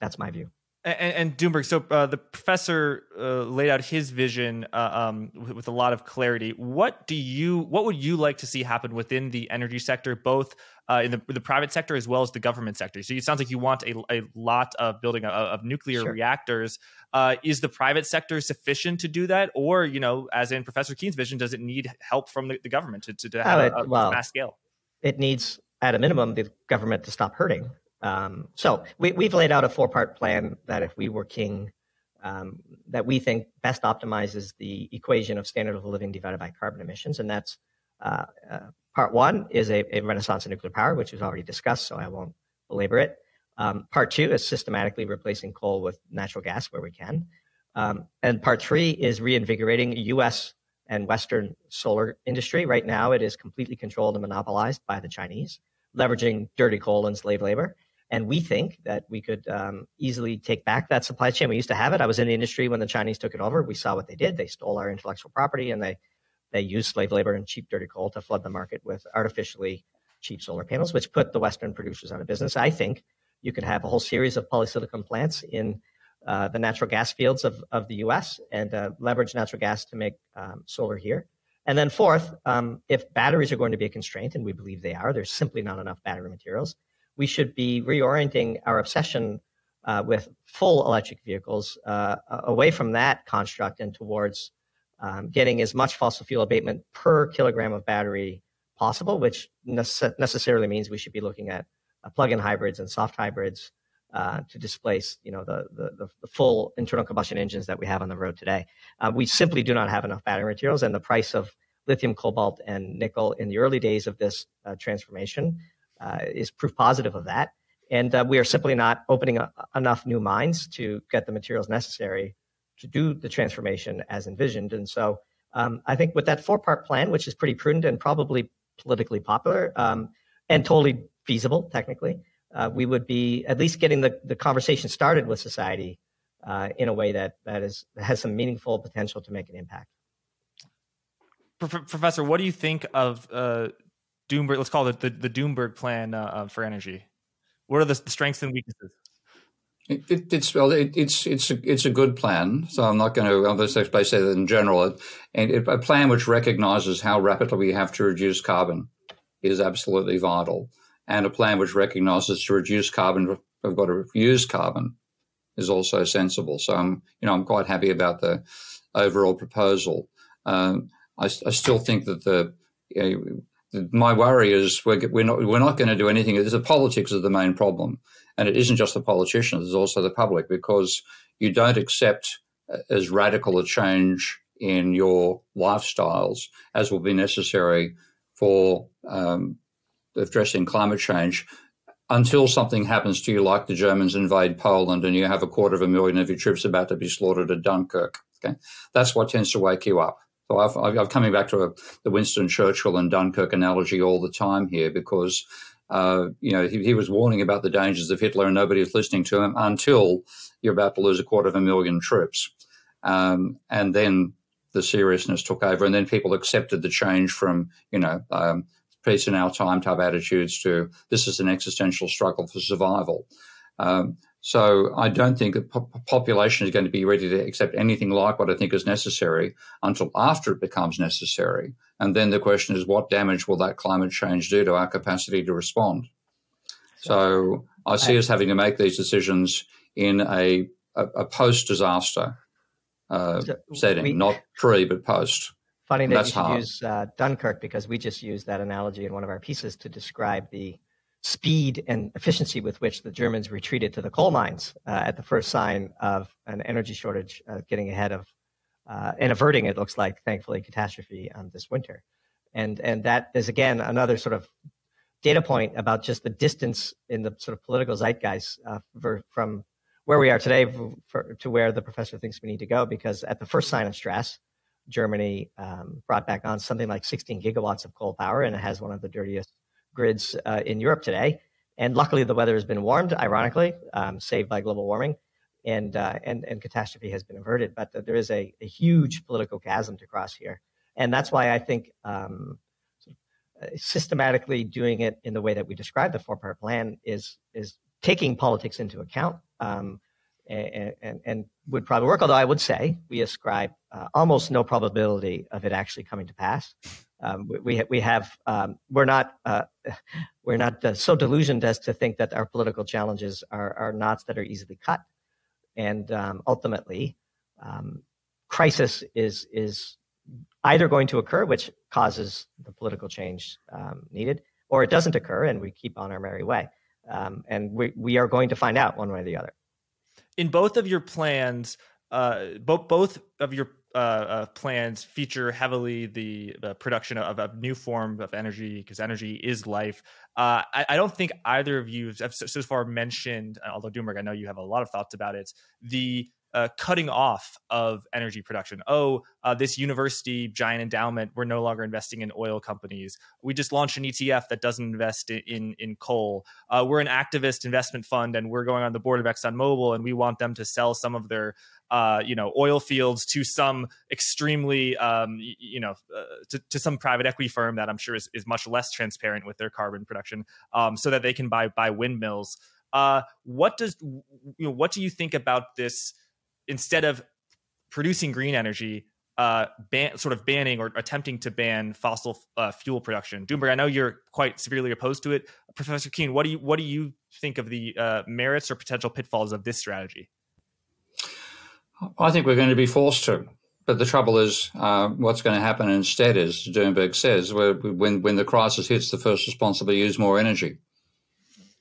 that's my view. And, and Doomberg, so uh, the professor uh, laid out his vision uh, um, with, with, a lot of clarity. What do you, what would you like to see happen within the energy sector, both uh, in the, the private sector as well as the government sector? So it sounds like you want a, a lot of building of, of nuclear sure. reactors. Uh, is the private sector sufficient to do that, or you know, as in Professor Keen's vision, does it need help from the, the government to, to, to have it, a, a well, mass scale? It needs, at a minimum, the government to stop hurting um, so we, have laid out a four-part plan that, if we were king, um, that we think best optimizes the equation of standard of living divided by carbon emissions, and that's uh, uh, part one is a, a, renaissance in nuclear power, which was already discussed, so I won't belabor it. Um, part two is systematically replacing coal with natural gas where we can, um, and part three is reinvigorating U.S. and Western solar industry. Right now, it is completely controlled and monopolized by the Chinese, leveraging dirty coal and slave labor. And we think that we could um, easily take back that supply chain. We used to have it. I was in the industry when the Chinese took it over. We saw what they did. They stole our intellectual property and they they used slave labor and cheap, dirty coal to flood the market with artificially cheap solar panels, which put the Western producers out of business. I think you could have a whole series of polysilicon plants in uh, the natural gas fields of, of the US and uh, leverage natural gas to make um, solar here. And then, fourth, um, if batteries are going to be a constraint, and we believe they are, there's simply not enough battery materials we should be reorienting our obsession uh, with full electric vehicles uh, away from that construct and towards um, getting as much fossil fuel abatement per kilogram of battery possible, which nece- necessarily means we should be looking at uh, plug-in hybrids and soft hybrids uh, to displace, you know, the, the, the full internal combustion engines that we have on the road today. Uh, we simply do not have enough battery materials, and the price of lithium, cobalt, and nickel in the early days of this uh, transformation uh, is proof positive of that. And uh, we are simply not opening a, enough new mines to get the materials necessary to do the transformation as envisioned. And so um, I think with that four part plan, which is pretty prudent and probably politically popular um, and totally feasible technically, uh, we would be at least getting the, the conversation started with society uh, in a way that that is has some meaningful potential to make an impact. Professor, what do you think of uh, Doomberg? Let's call it the, the Doomberg plan uh, for energy. What are the strengths and weaknesses? It, it, it's well, it, it's it's a, it's a good plan. So I'm not going to. I'm just say that in general, and a plan which recognises how rapidly we have to reduce carbon is absolutely vital, and a plan which recognises to reduce carbon, we've got to use carbon, is also sensible. So I'm you know I'm quite happy about the overall proposal. Um, I, I, still think that the you know, my worry is we're, we're not we're not going to do anything. The politics is the main problem. And it isn't just the politicians, it's also the public because you don't accept uh, as radical a change in your lifestyles as will be necessary for um, addressing climate change until something happens to you, like the Germans invade Poland and you have a quarter of a million of your troops about to be slaughtered at Dunkirk. Okay, that's what tends to wake you up. So I've, I've coming back to a, the Winston Churchill and Dunkirk analogy all the time here because uh, you know, he, he, was warning about the dangers of Hitler and nobody was listening to him until you're about to lose a quarter of a million troops. Um, and then the seriousness took over, and then people accepted the change from, you know, um, peace in our time type attitudes to this is an existential struggle for survival. Um, so I don't think the population is going to be ready to accept anything like what I think is necessary until after it becomes necessary. And then the question is, what damage will that climate change do to our capacity to respond? So I see us having to make these decisions in a, a, a post disaster uh, setting, we, not pre, but post. Funny that you should hard. use uh, Dunkirk because we just used that analogy in one of our pieces to describe the speed and efficiency with which the Germans retreated to the coal mines uh, at the first sign of an energy shortage uh, getting ahead of uh, and averting it looks like thankfully catastrophe um, this winter. And and that is again another sort of data point about just the distance in the sort of political zeitgeist uh, for, from where we are today for, to where the professor thinks we need to go because at the first sign of stress germany um, brought back on something like 16 gigawatts of coal power and it has one of the dirtiest grids uh, in Europe today. And luckily, the weather has been warmed, ironically, um, saved by global warming, and, uh, and, and catastrophe has been averted. But there is a, a, huge political chasm to cross here. And that's why I think um, uh, systematically doing it in the way that we described the four part plan is, is taking politics into account. Um, and, and, and, would probably work. Although I would say we ascribe uh, almost no probability of it actually coming to pass. Um, we, we have um, we're not uh, (laughs) we're not uh, so delusioned as to think that our political challenges are, are knots that are easily cut, and um, ultimately, um, crisis is is either going to occur, which causes the political change um, needed, or it doesn't occur, and we keep on our merry way. Um, and we we are going to find out one way or the other. In both of your plans, uh, both both of your uh, uh, plans feature heavily the, the production of a new form of energy because energy is life. Uh, I, I, don't think either of you have so far mentioned, although Doomberg, I know you have a lot of thoughts about it, the uh, cutting off of energy production. Oh, uh, this university giant endowment, we're no longer investing in oil companies. We just launched an ETF that doesn't invest in in, coal. Uh, we're an activist investment fund, and we're going on the board of ExxonMobil, and we want them to sell some of their uh, you know oil fields to some extremely um, you know uh, to, to, some private equity firm that I'm sure is, is much less transparent with their carbon production, um, so that they can buy buy windmills. Uh, what does you know? What do you think about this? Instead of producing green energy, uh, ban, sort of banning or attempting to ban fossil uh, fuel production. Doomberg, I know you're quite severely opposed to it. Professor Keen, what do you what do you think of the uh, merits or potential pitfalls of this strategy? I think we're going to be forced to. But the trouble is, uh, what's going to happen instead is, Doomberg says, when when the crisis hits, the first be use more energy.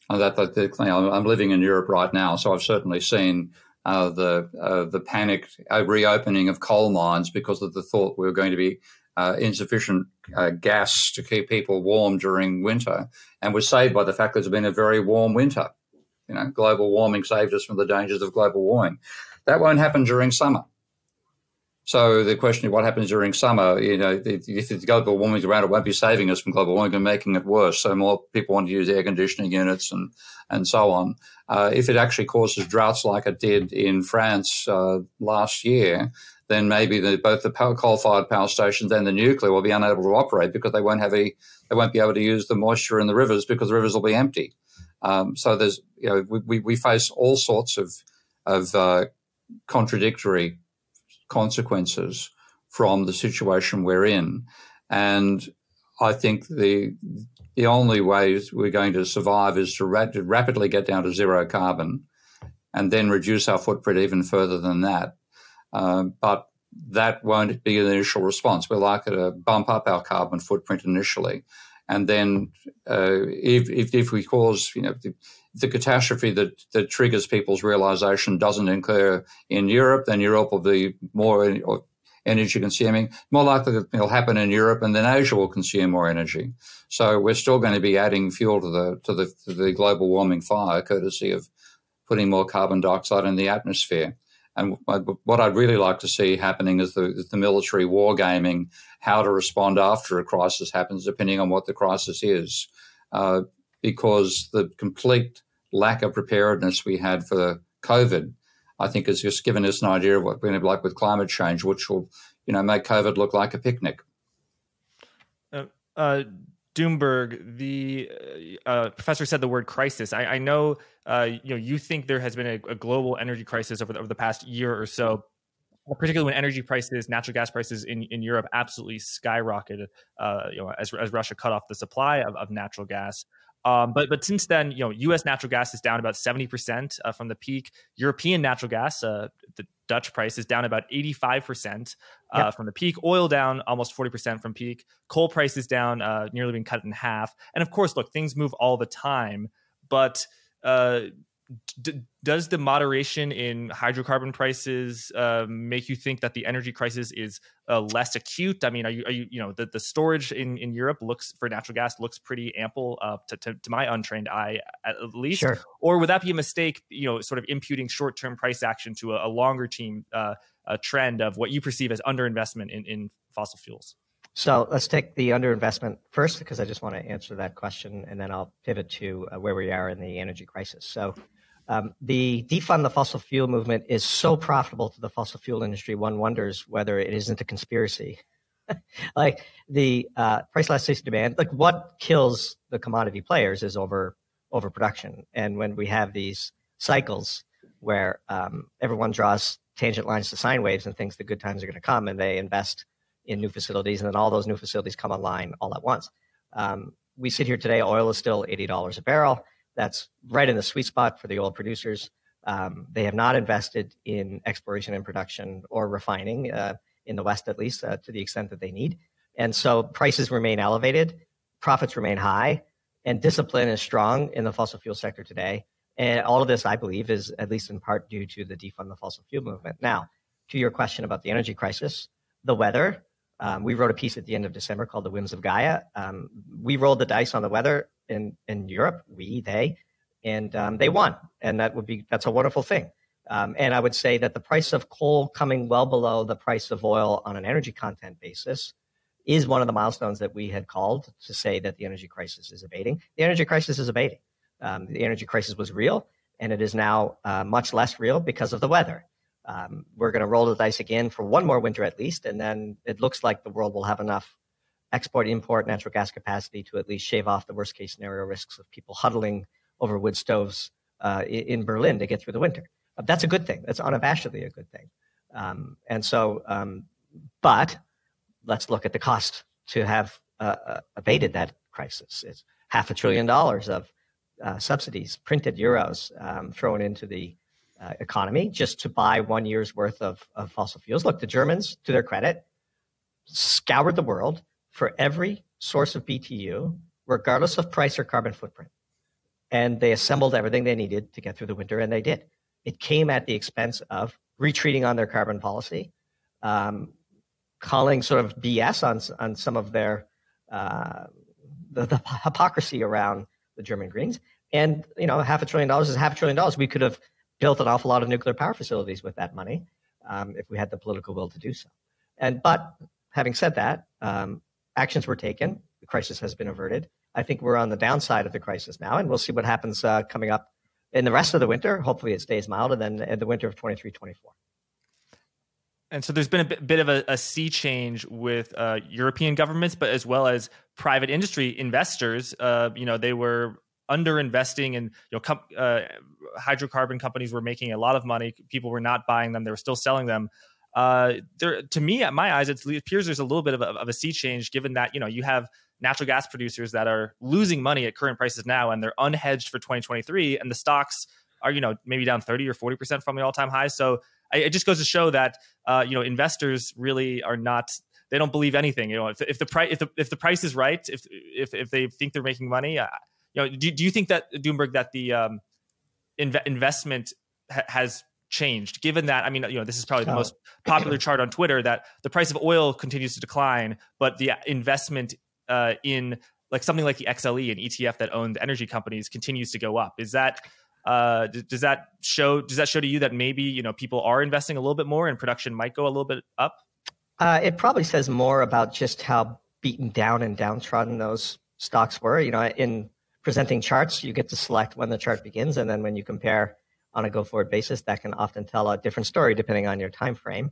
And that, that, that I'm living in Europe right now, so I've certainly seen uh, the uh, the panicked uh, reopening of coal mines because of the thought we were going to be uh, insufficient uh, gas to keep people warm during winter, and was saved by the fact that it's been a very warm winter. You know, global warming saved us from the dangers of global warming. That won't happen during summer. So the question of what happens during summer, you know, if the global warming around, it won't be saving us from global warming and making it worse. So more people want to use air conditioning units and, and so on. Uh, if it actually causes droughts like it did in France uh, last year, then maybe the, both the coal-fired power stations and the nuclear will be unable to operate because they won't have any, they won't be able to use the moisture in the rivers because the rivers will be empty. Um, so there's, you know, we, we face all sorts of, of uh, contradictory consequences from the situation we're in. And I think the, the only way we're going to survive is to, ra- rapidly get down to zero carbon and then reduce our footprint even further than that. Uh, but that won't be an initial response. We're likely to bump up our carbon footprint initially. And then uh, if, if, if, we cause, you know, the, the catastrophe that, that triggers people's realization doesn't occur in Europe, then Europe will be more energy consuming. More likely it'll happen in Europe and then Asia will consume more energy. So we're still going to be adding fuel to the, to the, to the global warming fire courtesy of putting more carbon dioxide in the atmosphere. And what I'd really like to see happening is the, the military war gaming, how to respond after a crisis happens, depending on what the crisis is. Uh, because the complete lack of preparedness we had for COVID, I think has just given us an idea of what we're going to be like with climate change, which will, you know, make COVID look like a picnic. Uh, uh, Doomberg, the uh, uh, professor said the word crisis. I, I know, uh, you know, you think there has been a, a global energy crisis over the, over the past year or so, particularly when energy prices, natural gas prices in, in Europe absolutely skyrocketed, uh, you know, as, as Russia cut off the supply of, of natural gas. Um, but but since then, you know, U.S. natural gas is down about seventy percent uh, from the peak. European natural gas, uh, the Dutch price is down about eighty five percent uh, from the peak. Oil down almost forty percent from peak. Coal prices down, uh, nearly being cut in half. And of course, look, things move all the time, but uh, d- does the moderation in hydrocarbon prices uh, make you think that the energy crisis is uh, less acute? I mean, are you, are you, you know, the, the storage in, in Europe looks for natural gas looks pretty ample uh, to, to, to, my untrained eye, at least. Sure. Or would that be a mistake? You know, sort of imputing short term price action to a, a longer team uh, a trend of what you perceive as underinvestment in, in fossil fuels. So let's take the underinvestment first, because I just want to answer that question, and then I'll pivot to uh, where we are in the energy crisis. So um, the defund the fossil fuel movement is so profitable to the fossil fuel industry, one wonders whether it isn't a conspiracy. (laughs) like the uh, price elasticity demand, like what kills the commodity players is over overproduction. And when we have these cycles where um, everyone draws tangent lines to sine waves and thinks the good times are going to come, and they invest in new facilities, and then all those new facilities come online all at once. Um, we sit here today, oil is still eighty dollars a barrel that's right in the sweet spot for the oil producers. Um, they have not invested in exploration and production or refining uh, in the West, at least, uh, to the extent that they need. And so prices remain elevated, profits remain high, and discipline is strong in the fossil fuel sector today. And all of this, I believe, is at least in part due to the defund the fossil fuel movement. Now, to your question about the energy crisis, the weather. Um, we wrote a piece at the end of December called "The Whims of Gaia." Um, we rolled the dice on the weather in in Europe. We they and um, they won, and that would be that's a wonderful thing. Um, and I would say that the price of coal coming well below the price of oil on an energy content basis is one of the milestones that we had called to say that the energy crisis is abating. The energy crisis is abating. Um, the energy crisis was real, and it is now uh, much less real because of the weather. Um, we're going to roll the dice again for one more winter at least, and then it looks like the world will have enough export import natural gas capacity to at least shave off the worst case scenario risks of people huddling over wood stoves uh, in Berlin to get through the winter. Uh, that's a good thing. That's unabashedly a good thing. Um, and so, um, but let's look at the cost to have uh, uh, abated that crisis. It's half a trillion dollars of uh, subsidies, printed euros, um, thrown into the uh, economy just to buy one year's worth of, of fossil fuels. Look, the Germans, to their credit, scoured the world for every source of BTU, regardless of price or carbon footprint. And they assembled everything they needed to get through the winter, and they did. It came at the expense of retreating on their carbon policy, um, calling sort of BS on, on some of their uh, the, the, hypocrisy around the German Greens. And you know, half a trillion dollars is half a trillion dollars. We could have built an awful lot of nuclear power facilities with that money. um, if we had the political will to do so. And but having said that, um, actions were taken. The crisis has been averted. I think we're on the downside of the crisis now, and we'll see what happens uh, coming up in the rest of the winter. Hopefully, it stays mild, and then in the winter of 23 24. And so there's been a bit, of a, a, sea change with uh, European governments, but as well as private industry investors. Uh, you know, they were under investing and you know com- uh, hydrocarbon companies were making a lot of money people were not buying them they were still selling them uh, there to me at my eyes it appears there's a little bit of a, of a sea change given that you know you have natural gas producers that are losing money at current prices now and they're unhedged for 2023 and the stocks are you know maybe down 30 or 40% from the all-time high. So it just goes to show that uh, you know investors really are not they don't believe anything. You know if, if the price if the, if the price is right if if, if they think they're making money uh, you know do, do you think that doomberg that the um, inv- investment ha- has changed. Given that i mean you know this is probably the most (clears throat) popular chart on twitter that the price of oil continues to decline but the investment uh, in like something like the xle an etf that owned energy companies continues to go up. Is that uh, does that show does that show to you that maybe you know people are investing a little bit more and production might go a little bit up? Uh, it probably says more about just how beaten down and downtrodden those stocks were. You know in presenting charts you get to select when the chart begins and then when you compare on a go forward basis that can often tell a different story depending on your time frame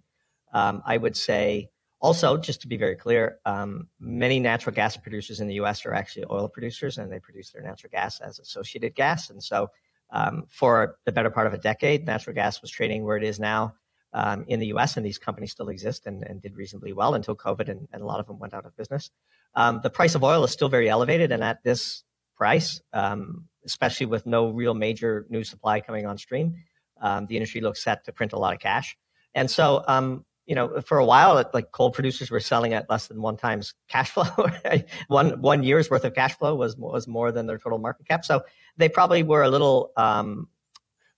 um, i would say also just to be very clear um, many natural gas producers in the us are actually oil producers and they produce their natural gas as associated gas and so um, for the better part of a decade, natural gas was trading where it is now um, in the US, and these companies still exist and, and did reasonably well until COVID, and, and, a lot of them went out of business. Um, the price of oil is still very elevated, and at this price, um, especially with no real major new supply coming on stream, um, the industry looks set to print a lot of cash. And so, um, you know, for a while, like coal producers were selling at less than one times cash flow. (laughs) one one year's worth of cash flow was was more than their total market cap. So they probably were a little um,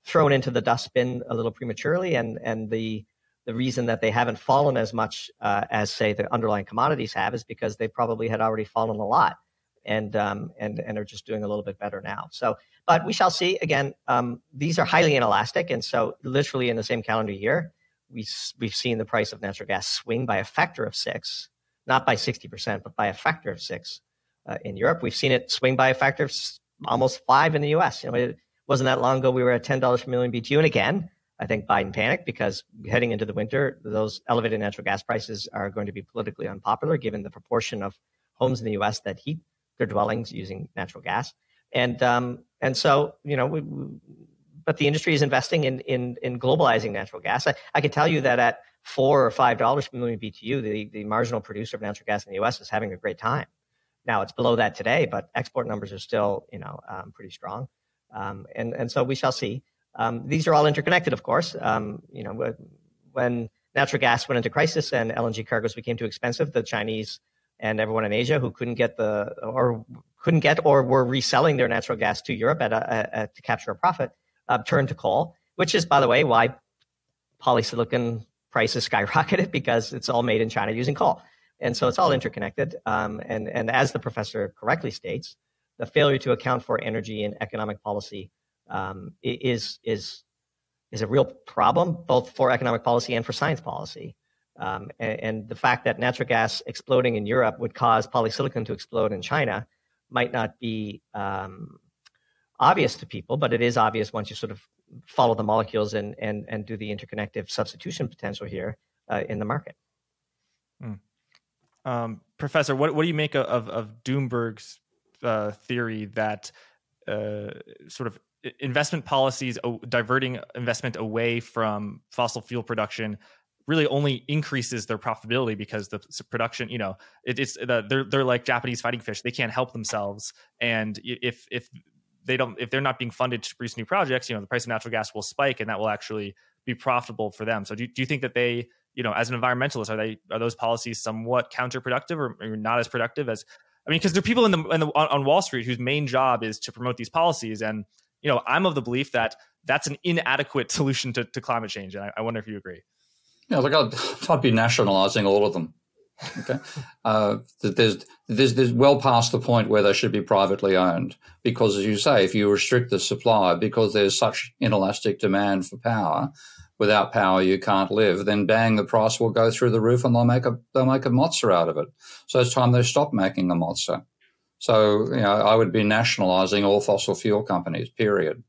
thrown into the dustbin a little prematurely, and and the the reason that they haven't fallen as much uh, as say the underlying commodities have is because they probably had already fallen a lot, and um, and and are just doing a little bit better now. So, but we shall see. Again, um, these are highly inelastic, and so literally in the same calendar year, we we've seen the price of natural gas swing by a factor of six, not by sixty percent, but by a factor of six. Uh, in Europe, we've seen it swing by a factor of almost five in the U.S. You know, it wasn't that long ago we were at ten dollars per million BTU, and again, I think Biden panicked because heading into the winter, those elevated natural gas prices are going to be politically unpopular given the proportion of homes in the U.S. that heat their dwellings using natural gas, and um, and so you know, we, we, but the industry is investing in in, in globalizing natural gas. I, I can tell you that at four or five dollars per million BTU, the, the marginal producer of natural gas in the U.S. is having a great time. Now it's below that today, but export numbers are still, you know, um, pretty strong. Um, and, and so we shall see. Um, these are all interconnected, of course. Um, you know, when natural gas went into crisis and LNG cargoes became too expensive, the Chinese and everyone in Asia who couldn't get the or couldn't get or were reselling their natural gas to Europe at a, to capture a profit uh, turned to coal, which is, by the way, why polysilicon prices skyrocketed (laughs) because it's all made in China using coal. And so it's all interconnected. Um, and, and as the professor correctly states, the failure to account for energy and economic policy um, is, is, is a real problem, both for economic policy and for science policy. Um, and, and, the fact that natural gas exploding in Europe would cause polysilicon to explode in China might not be um, obvious to people, but it is obvious once you sort of follow the molecules and, and, and do the interconnective substitution potential here uh, in the market. Mm. Um, Professor, what, what do you make of, of Doomberg's uh, theory that uh, sort of investment policies diverting investment away from fossil fuel production really only increases their profitability because the production, you know, it, it's they're they're like Japanese fighting fish; they can't help themselves, and if if they don't if they're not being funded to produce new projects, you know, the price of natural gas will spike, and that will actually be profitable for them. So, do, do you think that they you know, as an environmentalist, are they are those policies somewhat counterproductive or, or not as productive as? I mean, because there are people in the, in the on, on Wall Street whose main job is to promote these policies, and you know, I'm of the belief that that's an inadequate (laughs) solution to, to climate change, and I, I wonder if you agree. Yeah, like I'd, I'd be nationalizing all of them. Okay, uh, there's, there's there's well past the point where they should be privately owned because, as you say, if you restrict the supply because there's such inelastic demand for power, without power you can't live, then bang, the price will go through the roof and they'll make a they'll make a mozza out of it. So it's time they stop making a mozza. So you know, I would be nationalising all fossil fuel companies. Period.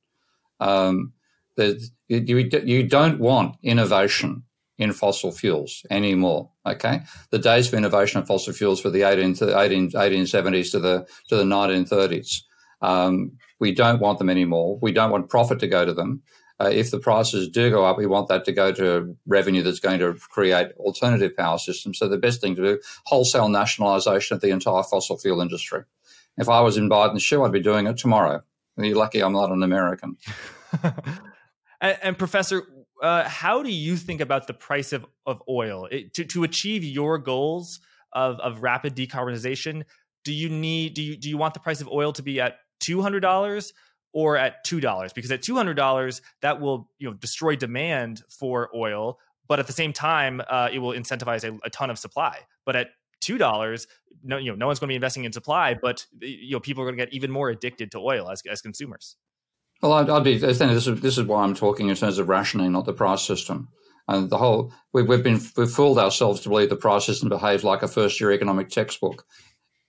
Um, you, you don't want innovation in fossil fuels anymore. Okay, the days for innovation in fossil fuels for the 18, 18, 1870s to the to the 1930s. Um, we don't want them anymore. We don't want profit to go to them. Uh, if the prices do go up, we want that to go to revenue that's going to create alternative power systems. So the best thing to do, wholesale nationalisation of the entire fossil fuel industry. If I was in Biden's shoe, I'd be doing it tomorrow. You're lucky I'm not an American. (laughs) and, and, Professor, uh, how do you think about the price of, of oil it, to, to achieve your goals of, of rapid decarbonization? Do you need do you do you want the price of oil to be at two hundred dollars or at two dollars? Because at two hundred dollars, that will you know destroy demand for oil, but at the same time, uh, it will incentivize a, a ton of supply. But at two dollars, no, you know, no one's going to be investing in supply, but you know, people are going to get even more addicted to oil as as consumers. Well, I'd, I'd be. This is this is why I'm talking in terms of rationing, not the price system. And the whole we, we've been we've fooled ourselves to believe the price system behaves like a first year economic textbook.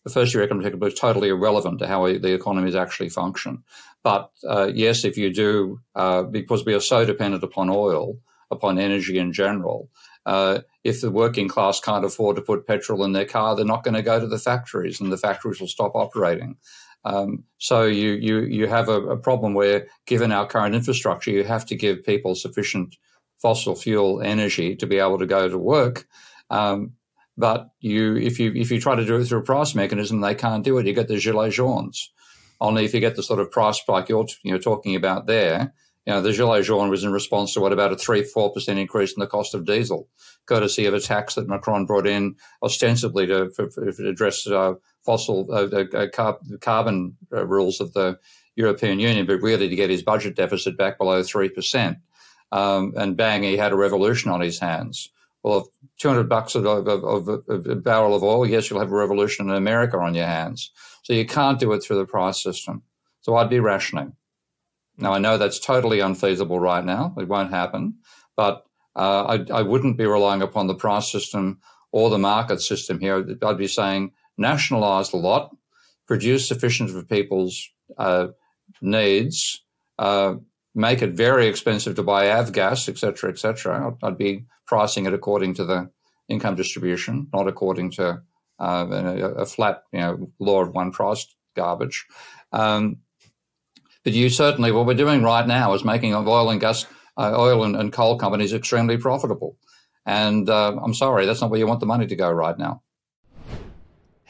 The first year economic textbook is totally irrelevant to how the economies actually function. But uh, yes, if you do, uh, because we are so dependent upon oil, upon energy in general, uh, if the working class can't afford to put petrol in their car, they're not going to go to the factories, and the factories will stop operating. Um, so you you you have a, a, problem where, given our current infrastructure, you have to give people sufficient fossil fuel energy to be able to go to work. Um, but you, if you if you try to do it through a price mechanism, they can't do it. You get the gilets jaunes. Only if you get the sort of price spike you're you know talking about there, you know, the Gilets jaunes was in response to what about a three, four percent increase in the cost of diesel, courtesy of a tax that Macron brought in ostensibly to, for, for, address uh, fossil uh, uh, carbon uh, rules of the European Union, but really to get his budget deficit back below three percent. Um, and bang, he had a revolution on his hands. Well, if 200 bucks of, of, of, of, a barrel of oil, yes, you'll have a revolution in America on your hands. So you can't do it through the price system. So I'd be rationing. Now, I know that's totally unfeasible right now. It won't happen. But uh, I, I, wouldn't be relying upon the price system or the market system here. I'd be saying nationalize the lot, produce sufficient for people's uh, needs, uh, make it very expensive to buy avgas, etc., etc. I'd, I'd be pricing it according to the income distribution, not according to uh, a, a, flat, you know, law of one price garbage. Um, but you certainly, what we're doing right now is making oil and gas, uh, oil and, and, coal companies extremely profitable. And uh, I'm sorry, that's not where you want the money to go right now.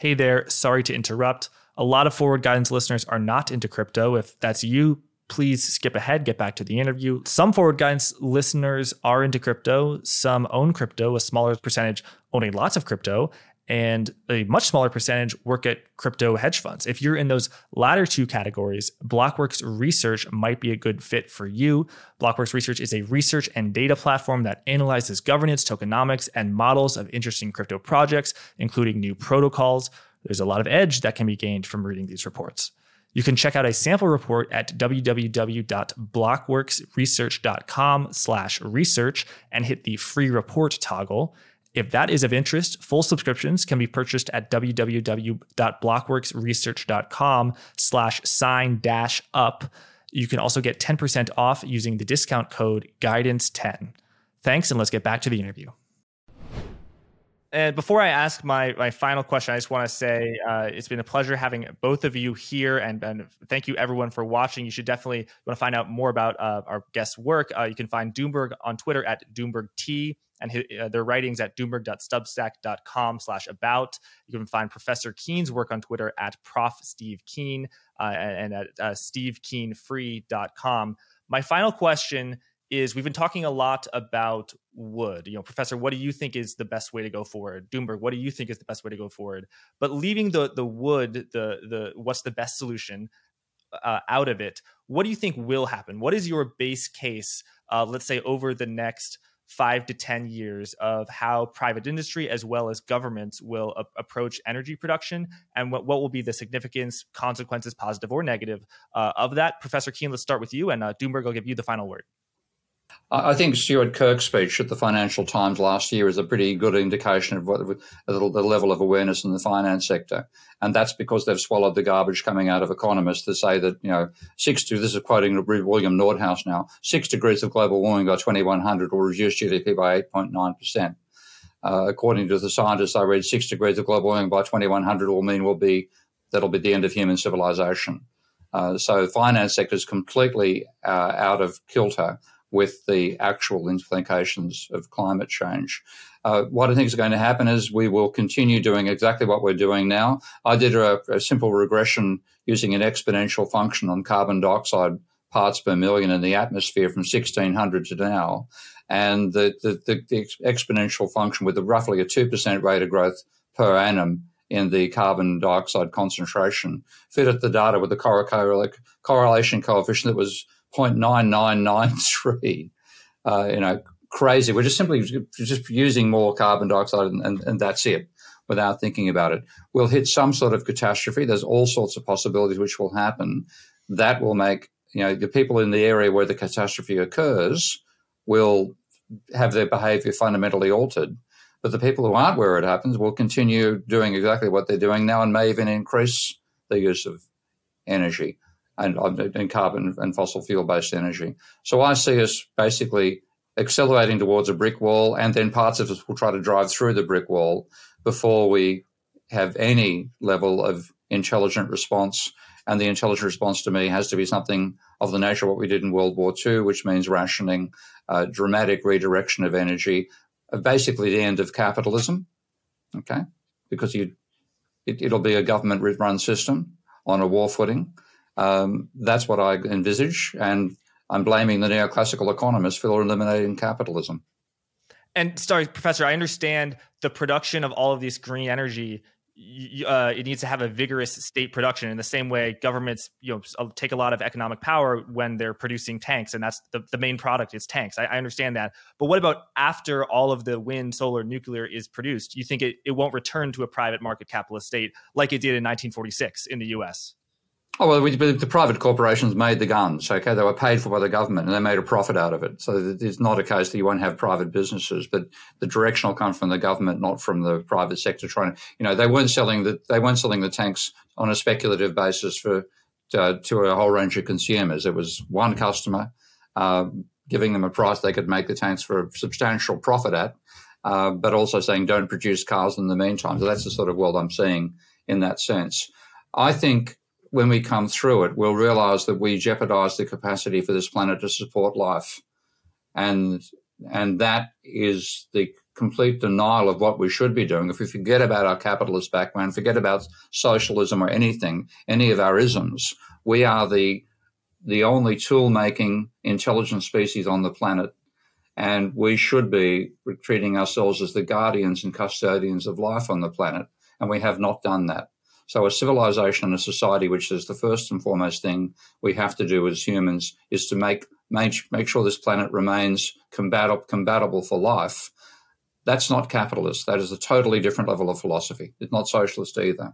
Hey there, sorry to interrupt. A lot of forward guidance listeners are not into crypto. If that's you, please skip ahead, get back to the interview. Some forward guidance listeners are into crypto, some own crypto, a smaller percentage owning lots of crypto, and a much smaller percentage work at crypto hedge funds. If you're in those latter two categories, Blockworks Research might be a good fit for you. Blockworks Research is a research and data platform that analyzes governance, tokenomics, and models of interesting crypto projects, including new protocols. There's a lot of edge that can be gained from reading these reports. You can check out a sample report at www.blockworksresearch.com slash research and hit the free report toggle. If that is of interest, full subscriptions can be purchased at www.blockworksresearch.com slash sign dash up. You can also get 10% off using the discount code guidance10. Thanks, and let's get back to the interview. And before I ask my, my final question, I just want to say uh, it's been a pleasure having both of you here, and, and thank you everyone for watching. You should definitely want to find out more about uh, our guest's work. Uh, you can find Doomberg on Twitter at DoombergT and his, uh, their writings at doomberg.substack.com slash about. You can find Professor Keen's work on Twitter at Prof. Steve Keen uh, and at uh, stevekeenfree.com. My final question is we've been talking a lot about would. You know, Professor, what do you think is the best way to go forward? Doomberg, what do you think is the best way to go forward? But leaving the the would, the the what's the best solution uh, out of it, what do you think will happen? What is your base case? Uh, let's say over the next five to 10 years of how private industry as well as governments will a- approach energy production and what, what will be the significance, consequences, positive or negative, uh, of that. Professor Keen, let's start with you, and uh, Doomberg, I'll give you the final word. I think Stuart Kirk's speech at the Financial Times last year is a pretty good indication of what the level of awareness in the finance sector, and that's because they've swallowed the garbage coming out of economists to say that you know six this is quoting William Nordhaus now six degrees of global warming by 2100 will reduce GDP by 8.9 percent. Uh, according to the scientists I read, six degrees of global warming by 2100 will mean will be that'll be the end of human civilization. Uh, so finance sector is completely uh, out of kilter with the actual implications of climate change. Uh, what I think is going to happen is we will continue doing exactly what we're doing now. I did a, a simple regression using an exponential function on carbon dioxide parts per million in the atmosphere from 1600 to now. And the, the, the, the exponential function with a roughly a 2% rate of growth per annum in the carbon dioxide concentration fitted the data with a correlation coefficient that was 0.9993. Uh, you know, crazy. We're just simply just using more carbon dioxide and, and, and, that's it without thinking about it. We'll hit some sort of catastrophe. There's all sorts of possibilities which will happen. That will make, you know, the people in the area where the catastrophe occurs will have their behavior fundamentally altered. But the people who aren't where it happens will continue doing exactly what they're doing now and may even increase the use of energy and, and carbon and fossil fuel based energy. So I see us basically accelerating towards a brick wall, and then parts of us will try to drive through the brick wall before we have any level of intelligent response. And the intelligent response to me has to be something of the nature of what we did in World War II, which means rationing, uh, dramatic redirection of energy, uh, basically the end of capitalism. Okay, because you, it, it'll be a government run system on a war footing. Um, that's what I envisage, and I'm blaming the neoclassical economists for eliminating capitalism. And sorry, Professor, I understand the production of all of this green energy. Uh, it needs to have a vigorous state production in the same way governments you know uh, take a lot of economic power when they're producing tanks and that's the, the main product is tanks I, I understand that but what about after all of the wind solar nuclear is produced you think it, it won't return to a private market capitalist state like it did in 1946 in the us Oh well, the private corporations made the guns. Okay, they were paid for by the government, and they made a profit out of it. So it's not a case that you won't have private businesses, but the direction will come from the government, not from the private sector. Trying to, you know, they weren't selling the they weren't selling the tanks on a speculative basis for uh, to a whole range of consumers. It was one customer uh, giving them a price they could make the tanks for a substantial profit at, uh, but also saying don't produce cars in the meantime. So that's the sort of world I'm seeing in that sense. I think when we come through it, we'll realize that we jeopardize the capacity for this planet to support life. And, and that is the complete denial of what we should be doing. If we forget about our capitalist background, forget about socialism or anything, any of our isms, we are the, the only tool making intelligent species on the planet. And we should be treating ourselves as the guardians and custodians of life on the planet. And we have not done that. So a civilization and a society, which is the first and foremost thing we have to do as humans, is to make make, make sure this planet remains combat- compatible for life. That's not capitalist. That is a totally different level of philosophy. It's not socialist either.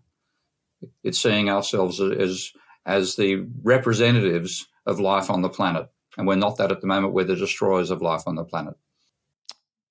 It's seeing ourselves as as the representatives of life on the planet, and we're not that at the moment. We're the destroyers of life on the planet.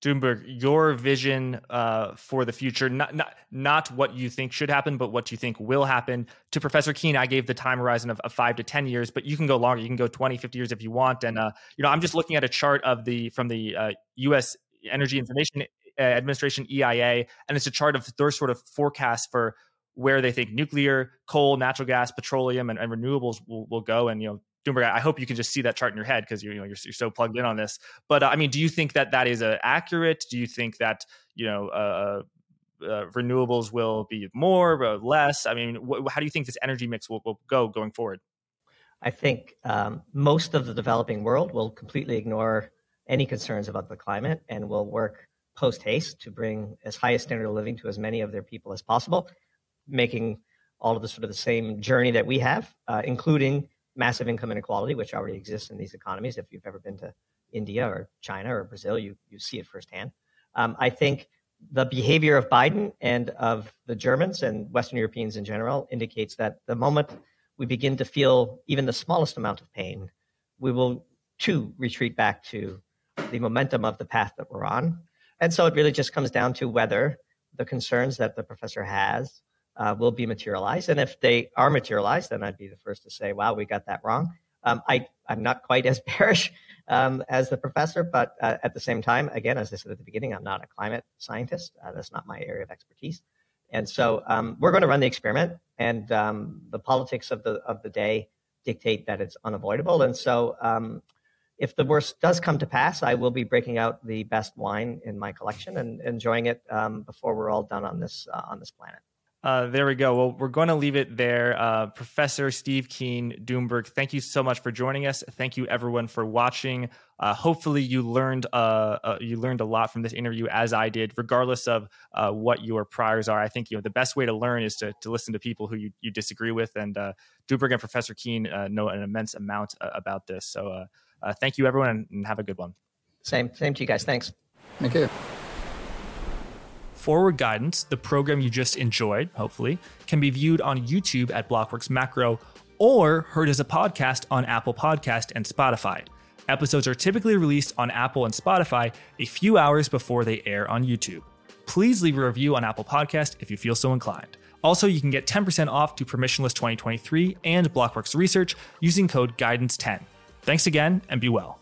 Doomberg, your vision uh, for the future, not, not not what you think should happen, but what you think will happen. To Professor Keen, I gave the time horizon of, of, five to 10 years, but you can go longer. You can go 20, 50 years if you want. And, uh, you know, I'm just looking at a chart of the from the uh, U.S. Energy Information uh, Administration, EIA, and it's a chart of their sort of forecast for where they think nuclear, coal, natural gas, petroleum, and, and renewables will, will go. And, you know, I hope you can just see that chart in your head because you know you're, you're, so plugged in on this. But uh, I mean, do you think that that is uh, accurate? Do you think that you know uh, uh renewables will be more, or less? I mean, wh- how do you think this energy mix will, will go going forward? I think um, most of the developing world will completely ignore any concerns about the climate and will work post haste to bring as high a standard of living to as many of their people as possible, making all of the sort of the same journey that we have, uh, including massive income inequality, which already exists in these economies. If you've ever been to India or China or Brazil, you, you see it firsthand. Um, I think the behavior of Biden and of the Germans and Western Europeans in general indicates that the moment we begin to feel even the smallest amount of pain, we will too retreat back to the momentum of the path that we're on. And so it really just comes down to whether the concerns that the professor has uh, will be materialized. And if they are materialized, then I'd be the first to say, wow, we got that wrong. Um, I, I'm not quite as (laughs) bearish um, as the professor, but uh, at the same time, again, as I said at the beginning, I'm not a climate scientist. Uh, that's not my area of expertise. And so um, we're going to run the experiment, and um, the politics of the of the day dictate that it's unavoidable. And so, um, if the worst does come to pass, I will be breaking out the best wine in my collection and enjoying it um, before we're all done on this uh, on this planet. Uh, there we go. Well, we're going to leave it there. Uh, Professor Steve Keen Doomberg, thank you so much for joining us. Thank you everyone for watching. Uh, hopefully, you learned uh, uh, you learned a lot from this interview, as I did. Regardless of uh, what your priors are, I think you know the best way to learn is to, to listen to people who you, you disagree with. And uh, Doomberg and Professor Keen know an immense amount about this. So, thank you everyone, and, and have a good one. Same, same to you guys. Thanks. Thank you. Forward Guidance, the program you just enjoyed, hopefully, can be viewed on YouTube at Blockworks Macro or heard as a podcast on Apple Podcast and Spotify. Episodes are typically released on Apple and Spotify a few hours before they air on YouTube. Please leave a review on Apple Podcast if you feel so inclined. Also, you can get 10% off to Permissionless 2023 and Blockworks Research using code GUIDANCE10. Thanks again and be well.